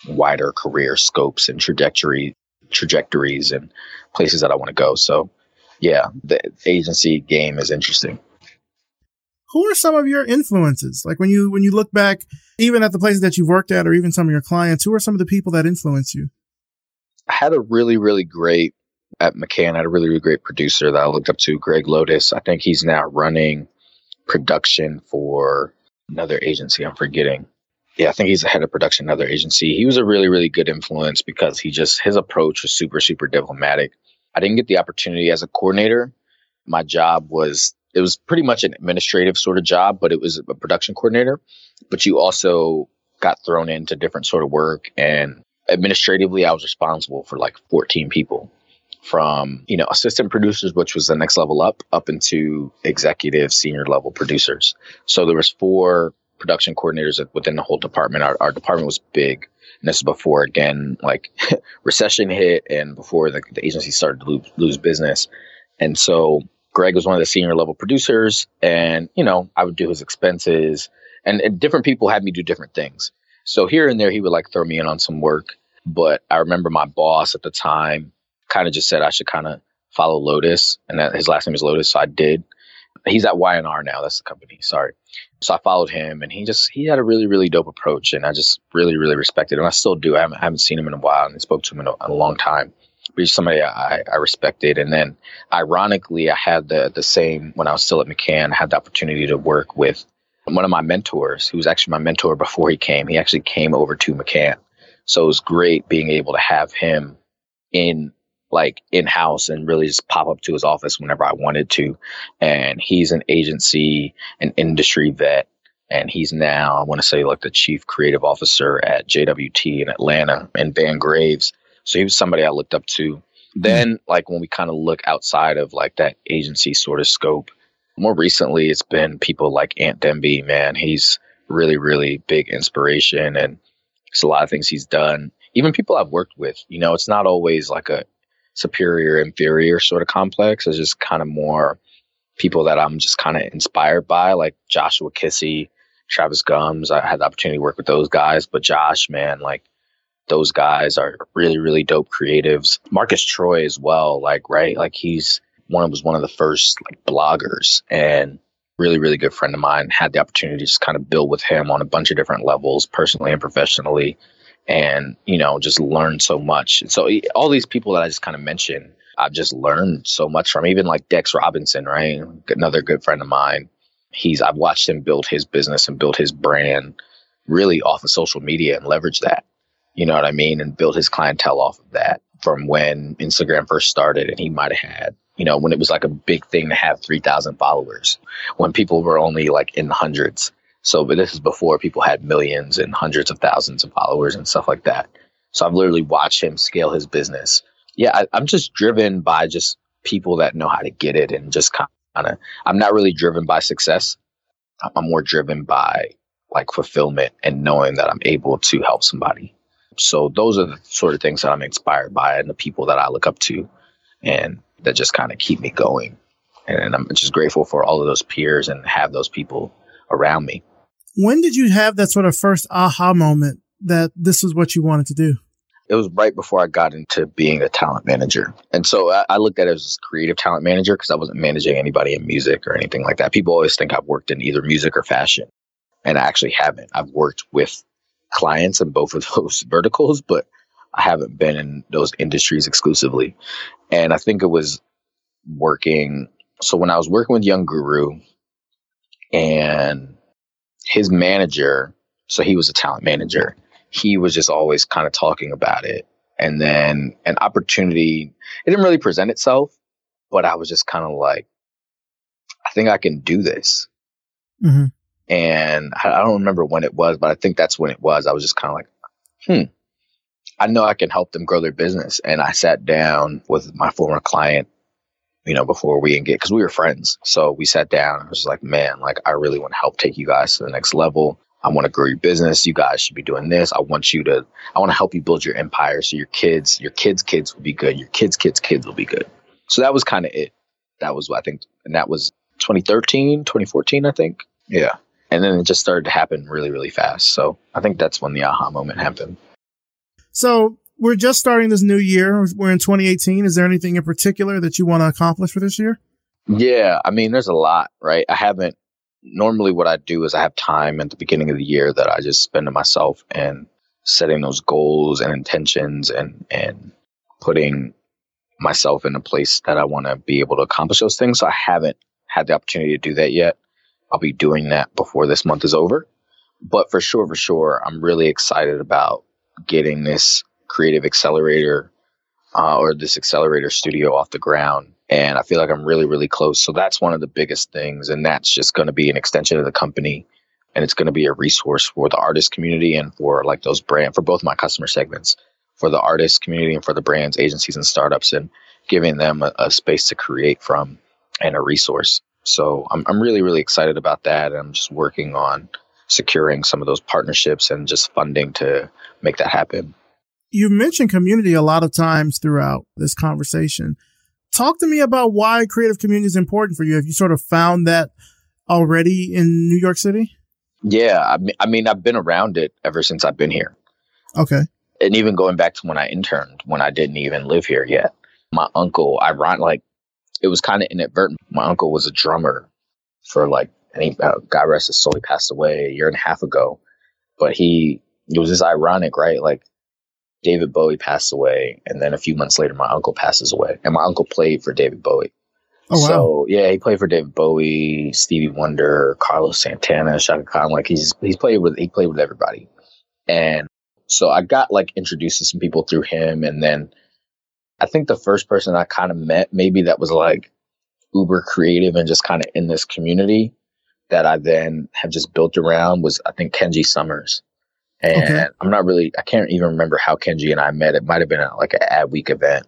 wider career scopes and trajectory trajectories and places that I want to go. So yeah, the agency game is interesting. Who are some of your influences? Like when you when you look back, even at the places that you've worked at, or even some of your clients, who are some of the people that influence you? I had a really really great at McCann. I had a really really great producer that I looked up to, Greg Lotus. I think he's now running production for another agency. I'm forgetting. Yeah, I think he's the head of production, another agency. He was a really, really good influence because he just his approach was super, super diplomatic. I didn't get the opportunity as a coordinator. My job was it was pretty much an administrative sort of job, but it was a production coordinator. But you also got thrown into different sort of work and administratively I was responsible for like 14 people from, you know, assistant producers, which was the next level up, up into executive senior level producers. So there was four production coordinators within the whole department. Our, our department was big. And this is before, again, like recession hit and before the, the agency started to lose, lose business. And so Greg was one of the senior level producers. And, you know, I would do his expenses. And, and different people had me do different things. So here and there, he would like throw me in on some work. But I remember my boss at the time kind of just said I should kind of follow Lotus. And that his last name is Lotus. So I did. He's at Y&R now. That's the company. Sorry. So I followed him, and he just he had a really really dope approach, and I just really really respected him. I still do. I haven't, I haven't seen him in a while, and I spoke to him in a, in a long time. But he's somebody I, I respected. And then, ironically, I had the the same when I was still at McCann. I had the opportunity to work with one of my mentors, who was actually my mentor before he came. He actually came over to McCann, so it was great being able to have him in like in house and really just pop up to his office whenever I wanted to. And he's an agency, an industry vet. And he's now, I want to say, like the chief creative officer at JWT in Atlanta and Vann Graves. So he was somebody I looked up to. Hmm. Then, like, when we kind of look outside of like that agency sort of scope, more recently, it's been people like Ant Demby, man. He's really, really big inspiration and it's a lot of things he's done. Even people I've worked with, you know, it's not always like a superior inferior sort of complex. It's just kind of more people that I'm just kind of inspired by, like Joshua Kissi, Travis Gumbs. I had the opportunity to work with those guys, but Josh, man, like those guys are really, really dope creatives. Marcus Troy as well, like right, like he's one was one of the first like bloggers and really, really good friend of mine. Had the opportunity to just kind of build with him on a bunch of different levels, personally and professionally and you know just learned so much. So all these people that i just kind of mentioned i've just learned so much from even like dex robinson right? Another good friend of mine. He's i've watched him build his business and build his brand really off of social media and leverage that. You know what i mean? And build his clientele off of that from when instagram first started and he might have had you know when it was like a big thing to have 3000 followers when people were only like in the hundreds so, but this is before people had millions and hundreds of thousands of followers and stuff like that. So I've literally watched him scale his business. Yeah, I, I'm just driven by just people that know how to get it and just kind of, I'm not really driven by success. I'm more driven by like fulfillment and knowing that I'm able to help somebody. So those are the sort of things that I'm inspired by and the people that I look up to and that just kind of keep me going. And I'm just grateful for all of those peers and have those people around me. When did you have that sort of first aha moment that this was what you wanted to do? It was right before I got into being a talent manager. And so I, I looked at it as a creative talent manager because I wasn't managing anybody in music or anything like that. People always think I've worked in either music or fashion. And I actually haven't. I've worked with clients in both of those verticals, but I haven't been in those industries exclusively. And I think it was working so when I was working with Young Guru and his manager, so he was a talent manager, he was just always kind of talking about it. And then an opportunity, it didn't really present itself, but I was just kind of like, I think I can do this. Mm-hmm. And I, I don't remember when it was, but I think that's when it was. I was just kind of like, hmm, I know I can help them grow their business. And I sat down with my former client, you know, before we engaged, because we were friends. So we sat down. I was like, man, like, I really want to help take you guys to the next level. I want to grow your business. You guys should be doing this. I want you to, I want to help you build your empire so your kids, your kids' kids will be good. Your kids' kids' kids will be good. So that was kind of it. That was, what I think, and that was 2013, 2014, I think. Yeah. And then it just started to happen really, really fast. So I think that's when the aha moment happened. So we're just starting this new year. We're in 2018. Is there anything in particular that you want to accomplish for this year? Yeah. I mean, there's a lot, right? I haven't, normally what I do is I have time at the beginning of the year that I just spend to myself and setting those goals and intentions and, and putting myself in a place that I want to be able to accomplish those things. So I haven't had the opportunity to do that yet. I'll be doing that before this month is over. But for sure, for sure, I'm really excited about getting this creative accelerator uh, or this accelerator studio off the ground. And I feel like I'm really, really close. So that's one of the biggest things. And that's just going to be an extension of the company. And it's going to be a resource for the artist community and for like those brand, for both my customer segments, for the artist community and for the brands, agencies, and startups, and giving them a, a space to create from and a resource. So I'm, I'm really, really excited about that. And I'm just working on securing some of those partnerships and just funding to make that happen. You mentioned community a lot of times throughout this conversation. Talk to me about why creative community is important for you. Have you sort of found that already in New York City? Yeah, I mean, I mean, I've been around it ever since I've been here. Okay. And even going back to when I interned, when I didn't even live here yet, my uncle, I run like it was kind of inadvertent. My uncle was a drummer for like, and he, uh, God rest his soul, he passed away a year and a half ago. But he, it was just ironic, right? Like David Bowie passed away, and then a few months later, my uncle passes away, and my uncle played for David Bowie. Oh, wow. So yeah, he played for David Bowie, Stevie Wonder, Carlos Santana, Chaka Khan. Like he's he's played with he played with everybody, and so I got like introduced to some people through him, and then I think the first person I kind of met, maybe that was like uber creative and just kind of in this community that I then have just built around was I think Kenji Summers. And Okay. I'm not really, I can't even remember how Kenji and I met. It might have been at like an ad week event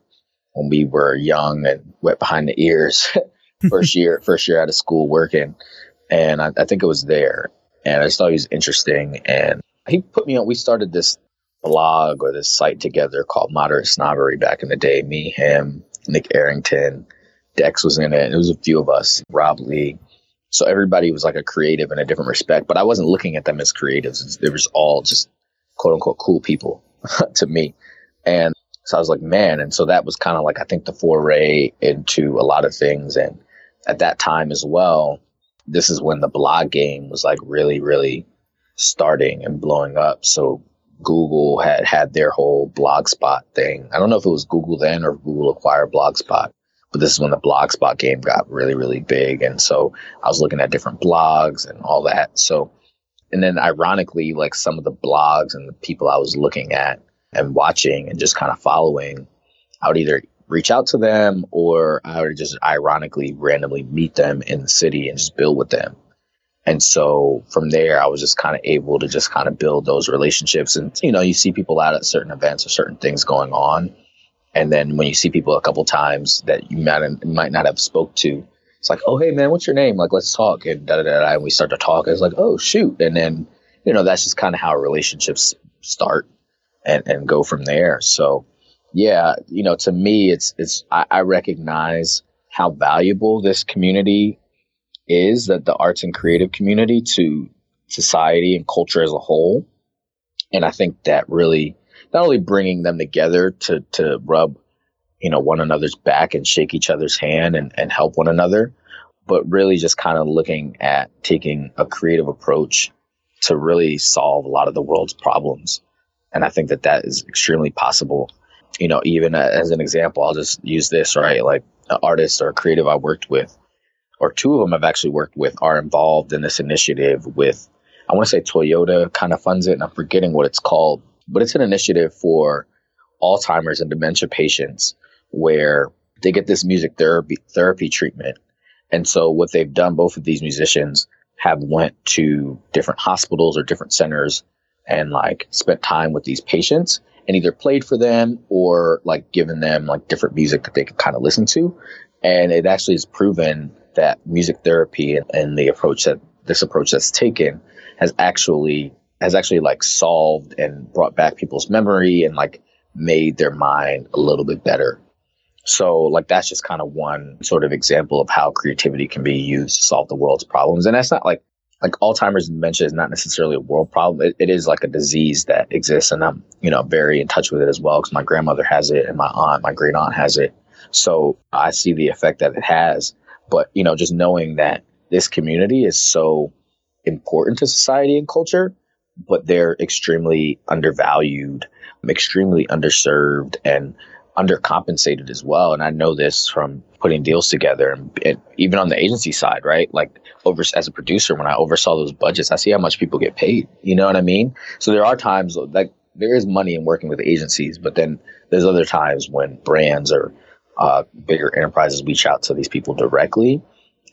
when we were young and wet behind the ears. first year, first year out of school working. And I, I think it was there. And I just thought he was interesting. And he put me on, we started this blog or this site together called Moderate Snobbery back in the day. Me, him, Nick Arrington, Dex was in it. It was a few of us, Rob Lee. So everybody was like a creative in a different respect, but I wasn't looking at them as creatives. They was all just quote unquote cool people to me. And so I was like, man. And so that was kind of like, I think the foray into a lot of things. And at that time as well, this is when the blog game was like really, really starting and blowing up. So Google had had their whole Blogspot thing. I don't know if it was Google then or Google acquired Blogspot, but this is when the Blogspot game got really, really big. And so I was looking at different blogs and all that. So, and then ironically, like some of the blogs and the people I was looking at and watching and just kind of following, I would either reach out to them or I would just ironically randomly meet them in the city and just build with them. And so from there, I was just kind of able to just kind of build those relationships. And, you know, you see people out at certain events or certain things going on. And then when you see people a couple times that you might, might not have spoke to, it's like, oh, hey, man, what's your name? Like, let's talk. And da da da. And we start to talk. It's like, oh, shoot. And then, you know, that's just kind of how relationships start and, and go from there. So, yeah, you know, to me, it's, it's, I, I recognize how valuable this community is that the arts and creative community to society and culture as a whole. And I think that really not only bringing them together to, to rub, you know, one another's back and shake each other's hand and, and help one another, but really just kind of looking at taking a creative approach to really solve a lot of the world's problems. And I think that that is extremely possible. You know, even as an example, I'll just use this, right? Like an artist or a creative I worked with or two of them I've actually worked with are involved in this initiative with, I want to say Toyota kind of funds it, and I'm forgetting what it's called, but it's an initiative for Alzheimer's and dementia patients where they get this music therapy therapy treatment. And so what they've done, both of these musicians have went to different hospitals or different centers and like spent time with these patients and either played for them or like given them like different music that they could kind of listen to. And it actually is proven that music therapy and, and the approach that this approach that's taken has actually has actually like solved and brought back people's memory and like made their mind a little bit better. So like that's just kind of one sort of example of how creativity can be used to solve the world's problems. And that's not like like Alzheimer's dementia is not necessarily a world problem. It, it is like a disease that exists, and I'm you know very in touch with it as well because my grandmother has it and my aunt, my great aunt has it. So I see the effect that it has. But you know, just knowing that this community is so important to society and culture, but they're extremely undervalued, extremely underserved, and undercompensated as well. And I know this from putting deals together and, and, even on the agency side, right? Like over as a producer, when I oversaw those budgets, I see how much people get paid. You know what I mean? So there are times like there is money in working with agencies, but then there's other times when brands or uh, bigger enterprises reach out to these people directly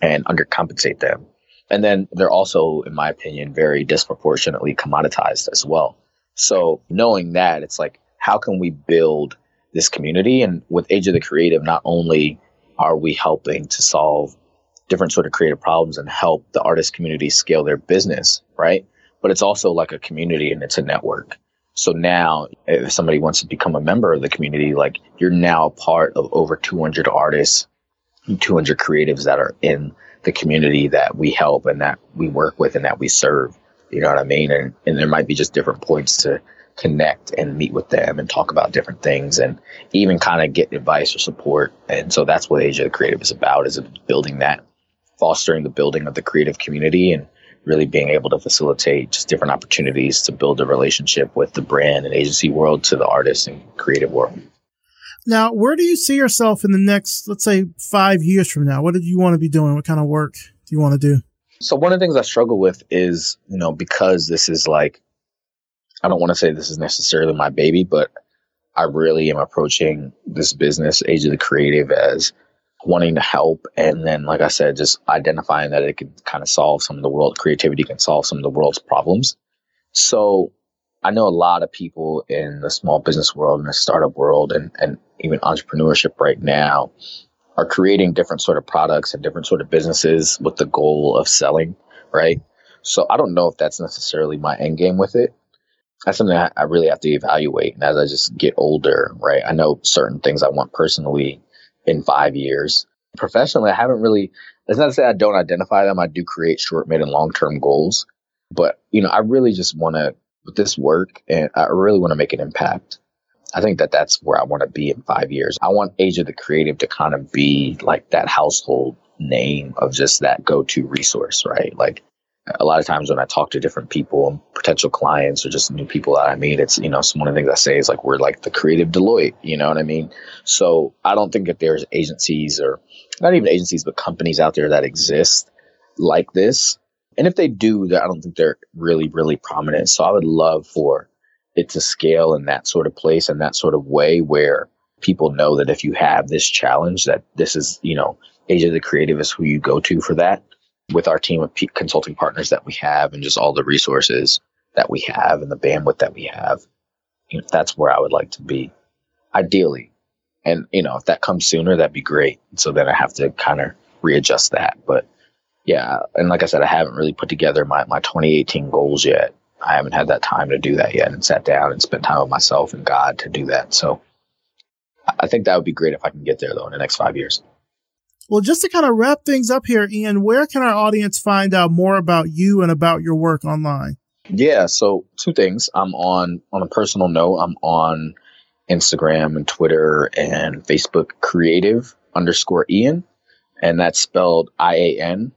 and undercompensate them. And then they're also, in my opinion, very disproportionately commoditized as well. So knowing that, it's like, how can we build this community? And with Age of the Creative, not only are we helping to solve different sort of creative problems and help the artist community scale their business, right? But it's also like a community and it's a network. So now, if somebody wants to become a member of the community, like you're now part of over 200 artists, 200 creatives that are in the community that we help and that we work with and that we serve. You know what I mean? And, and there might be just different points to connect and meet with them and talk about different things and even kind of get advice or support. And so that's what Age of the Creative is about is building that, fostering the building of the creative community and really being able to facilitate just different opportunities to build a relationship with the brand and agency world to the artists and creative world. Now, where do you see yourself in the next, let's say, five years from now? What do you want to be doing? What kind of work do you want to do? So one of the things I struggle with is, you know, because this is like, I don't want to say this is necessarily my baby, but I really am approaching this business, Age of the Creative, as wanting to help. And then, like I said, just identifying that it can kind of solve some of the world, creativity can solve some of the world's problems. So I know a lot of people in the small business world and the startup world and, and even entrepreneurship right now are creating different sort of products and different sort of businesses with the goal of selling, right? So I don't know if that's necessarily my end game with it. That's something I, I really have to evaluate. And as I just get older, right, I know certain things I want personally in five years. Professionally, I haven't really, that's not to say I don't identify them. I do create short, mid, and long term goals. But, you know, I really just want to, with this work, and I really want to make an impact. I think that that's where I want to be in five years. I want Age of the Creative to kind of be like that household name of just that go to resource, right? Like a lot of times when I talk to different people, potential clients, or just new people that I meet, it's, you know, one of the things I say is like, we're like the creative Deloitte, you know what I mean? So I don't think that there's agencies or not even agencies, but companies out there that exist like this. And if they do, I don't think they're really, really prominent. So I would love for it to scale in that sort of place and that sort of way where people know that if you have this challenge, that this is, you know, of the Creative is who you go to for that with our team of consulting partners that we have and just all the resources that we have and the bandwidth that we have. You know, that's where I would like to be, ideally. And you know, if that comes sooner, that'd be great. So then I have to kind of readjust that. But yeah, and like I said, I haven't really put together my my 2018 goals yet. I haven't had that time to do that yet, and sat down and spent time with myself and God to do that. So I think that would be great if I can get there though in the next five years. Well, just to kind of wrap things up here, Ian, where can our audience find out more about you and about your work online? Yeah, so two things. I'm on on a personal note, I'm on Instagram and Twitter and Facebook creative underscore Ian. And that's spelled I A N.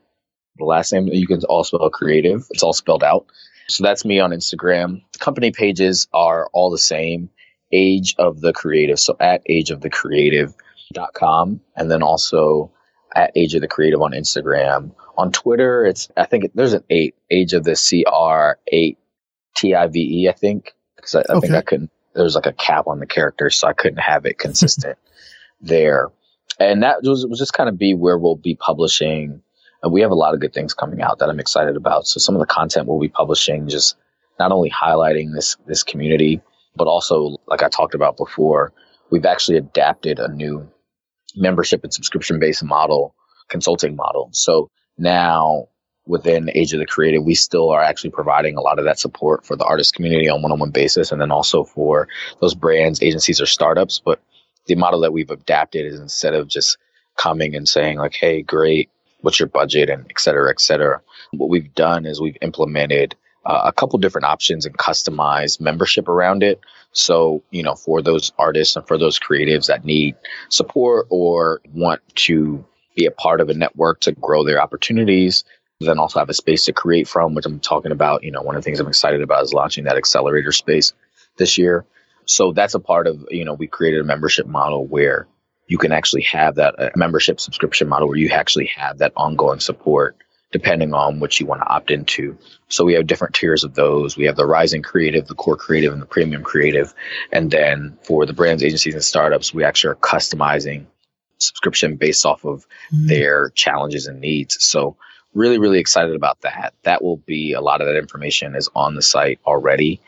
The last name you can all spell creative. It's all spelled out. So that's me on Instagram. Company pages are all the same. Age of the Creative. So at age of the creative.com. And then also at Age of the Creative on Instagram. On Twitter, it's I think it, there's an eight Age of the CR eight T I V E. I think because I, I okay. think I couldn't. There was like a cap on the character, so I couldn't have it consistent there. And that was, was just kind of be where we'll be publishing. And we have a lot of good things coming out that I'm excited about. So some of the content we'll be publishing just not only highlighting this this community, but also like I talked about before, we've actually adapted a new membership and subscription based model, consulting model. So now within Age of the Creative, we still are actually providing a lot of that support for the artist community on one on one basis, and then also for those brands, agencies, or startups. But the model that we've adapted is instead of just coming and saying, like, hey, great, what's your budget, and et cetera, et cetera. What we've done is we've implemented uh, a couple different options and customized membership around it. So, you know, for those artists and for those creatives that need support or want to be a part of a network to grow their opportunities, then also have a space to create from, which I'm talking about. You know, one of the things I'm excited about is launching that accelerator space this year. So that's a part of, you know, we created a membership model where you can actually have that uh, membership subscription model where you actually have that ongoing support depending on what you want to opt into. So we have different tiers of those. We have the rising creative, the core creative, and the premium creative. And then for the brands, agencies, and startups, we actually are customizing subscription based off of mm-hmm. their challenges and needs. So really, really excited about that. That will be a lot of that information is on the site already,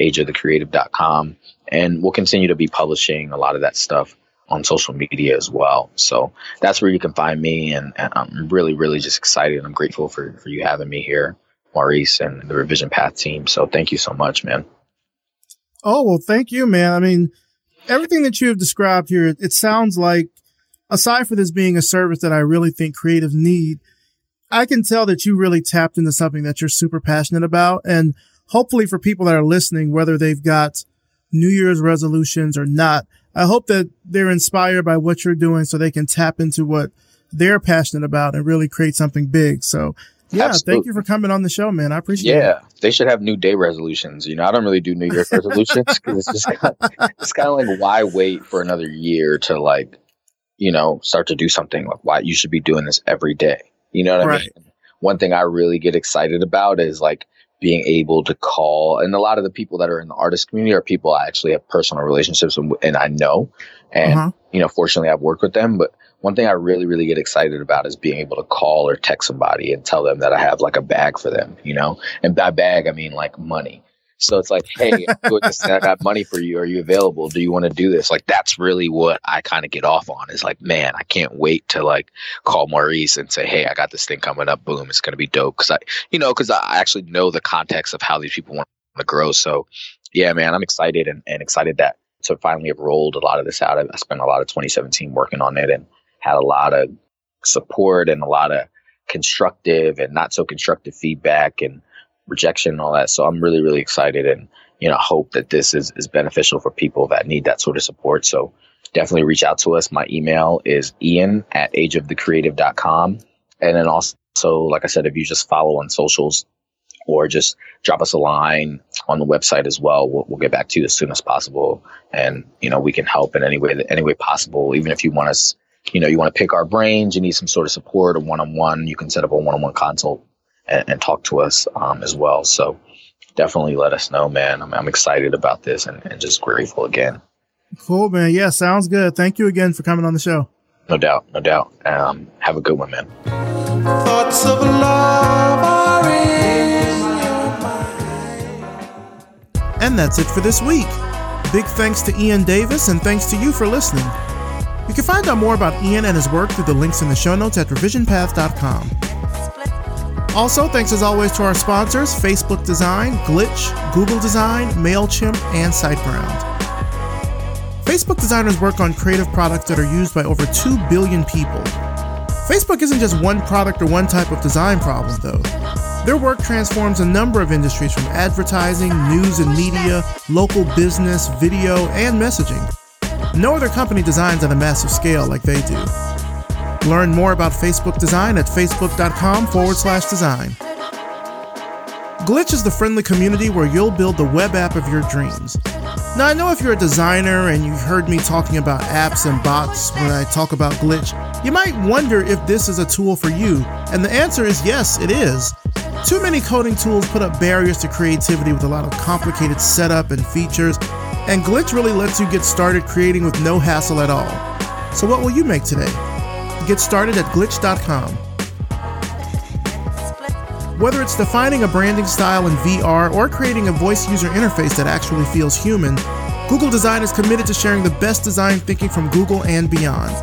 ageofthecreative.com. And we'll continue to be publishing a lot of that stuff on social media as well. So that's where you can find me. And, and, I'm really, really just excited. I'm grateful for, for you having me here, Maurice, and the Revision Path team. So thank you so much, man. Oh, well, thank you, man. I mean, everything that you have described here, it sounds like, aside for this being a service that I really think creatives need, I can tell that you really tapped into something that you're super passionate about. And hopefully for people that are listening, whether they've got New Year's resolutions or not, I hope that they're inspired by what you're doing so they can tap into what they're passionate about and really create something big. So yeah, Absolutely. thank you for coming on the show, man. I appreciate yeah, it. Yeah, they should have new day resolutions. You know, I don't really do New Year's resolutions because it's just kind of, it's kind of like why wait for another year to like, you know, start to do something like why you should be doing this every day. You know what right. I mean? One thing I really get excited about is like being able to call and a lot of the people that are in the artist community are people I actually have personal relationships with and I know. And, uh-huh. you know, fortunately I've worked with them, but one thing I really, really get excited about is being able to call or text somebody and tell them that I have like a bag for them, you know, and by bag, I mean like money. So it's like, hey, I got money for you. Are you available? Do you want to do this? Like, that's really what I kind of get off on is like, man, I can't wait to like call Maurice and say, hey, I got this thing coming up. Boom, it's going to be dope. Cause I, you know, cause I actually know the context of how these people want to grow. So yeah, man, I'm excited and, and excited that to finally have rolled a lot of this out. I spent a lot of 2017 working on it and had a lot of support and a lot of constructive and not so constructive feedback and rejection and all that. So I'm really, really excited and, you know, hope that this is, is beneficial for people that need that sort of support. So definitely reach out to us. My email is ian at ageofthecreative.com. And then also, like I said, if you just follow on socials or just drop us a line on the website as well, we'll, we'll get back to you as soon as possible. And, you know, we can help in any way, any way possible. Even if you want us, you know, you want to pick our brains, you need some sort of support or one-on-one, you can set up a one-on-one consult and, and talk to us um, as well. So definitely let us know, man. I'm, I'm excited about this and, and just grateful again. Cool, man. Yeah, sounds good. Thank you again for coming on the show. No doubt, no doubt. Um, have a good one, man. Thoughts of Al Bari And that's it for this week. Big thanks to Ian Davis and thanks to you for listening. You can find out more about Ian and his work through the links in the show notes at revisionpath.com. Also, thanks as always to our sponsors Facebook Design, Glitch, Google Design, MailChimp, and SiteGround. Facebook designers work on creative products that are used by over 2 billion people. Facebook isn't just one product or one type of design problem, though. Their work transforms a number of industries from advertising, news and media, local business, video, and messaging. No other company designs on a massive scale like they do. Learn more about Facebook design at facebook.com forward slash design. Glitch is the friendly community where you'll build the web app of your dreams. Now, I know if you're a designer and you've heard me talking about apps and bots when I talk about Glitch, you might wonder if this is a tool for you, and the answer is yes, it is. Too many coding tools put up barriers to creativity with a lot of complicated setup and features, and Glitch really lets you get started creating with no hassle at all. So, what will you make today? Get started at glitch.com. Whether it's defining a branding style in VR or creating a voice user interface that actually feels human, Google Design is committed to sharing the best design thinking from Google and beyond.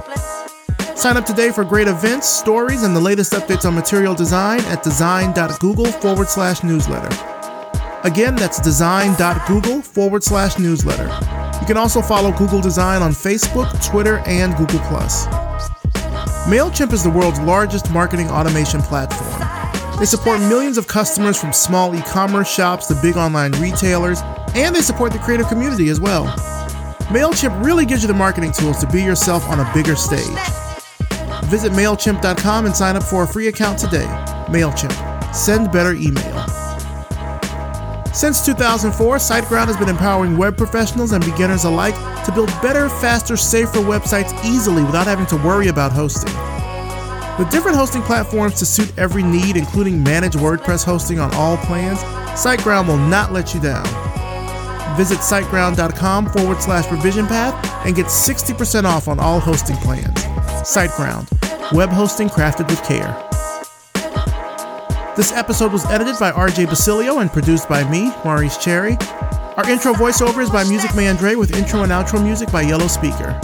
Sign up today for great events, stories, and the latest updates on material design at design.google forward slash newsletter. Again, that's design.google forward slash newsletter. You can also follow Google Design on Facebook, Twitter, and Google. MailChimp is the world's largest marketing automation platform. They support millions of customers from small e commerce shops to big online retailers, and they support the creative community as well. MailChimp really gives you the marketing tools to be yourself on a bigger stage. Visit MailChimp.com and sign up for a free account today. MailChimp. Send better email. Since 2004, SiteGround has been empowering web professionals and beginners alike to build better, faster, safer websites easily without having to worry about hosting. With different hosting platforms to suit every need, including managed WordPress hosting on all plans, SiteGround will not let you down. Visit siteground.com forward slash revision path and get 60% off on all hosting plans. SiteGround, web hosting crafted with care. This episode was edited by RJ Basilio and produced by me, Maurice Cherry. Our intro voiceover is by Music Man Dre with intro and outro music by Yellow Speaker.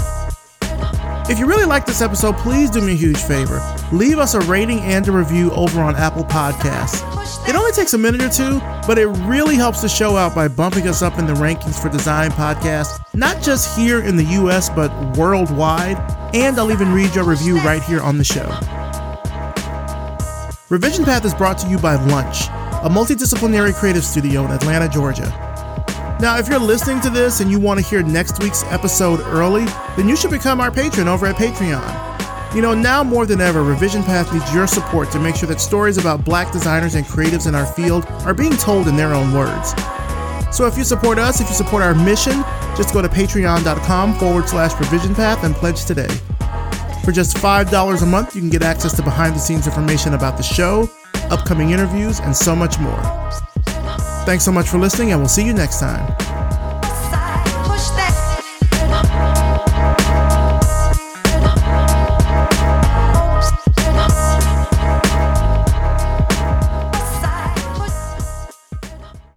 If you really like this episode, please do me a huge favor. Leave us a rating and a review over on Apple Podcasts. It only takes a minute or two, but it really helps the show out by bumping us up in the rankings for design podcasts, not just here in the US, but worldwide. And I'll even read your review right here on the show. Revision Path is brought to you by Lunch, a multidisciplinary creative studio in Atlanta, Georgia. Now, if you're listening to this and you want to hear next week's episode early, then you should become our patron over at Patreon. You know, now more than ever, Revision Path needs your support to make sure that stories about black designers and creatives in our field are being told in their own words. So if you support us, if you support our mission, just go to patreon.com forward slash revision path and pledge today. For just $5 a month, you can get access to behind the scenes information about the show, upcoming interviews, and so much more. Thanks so much for listening, and we'll see you next time.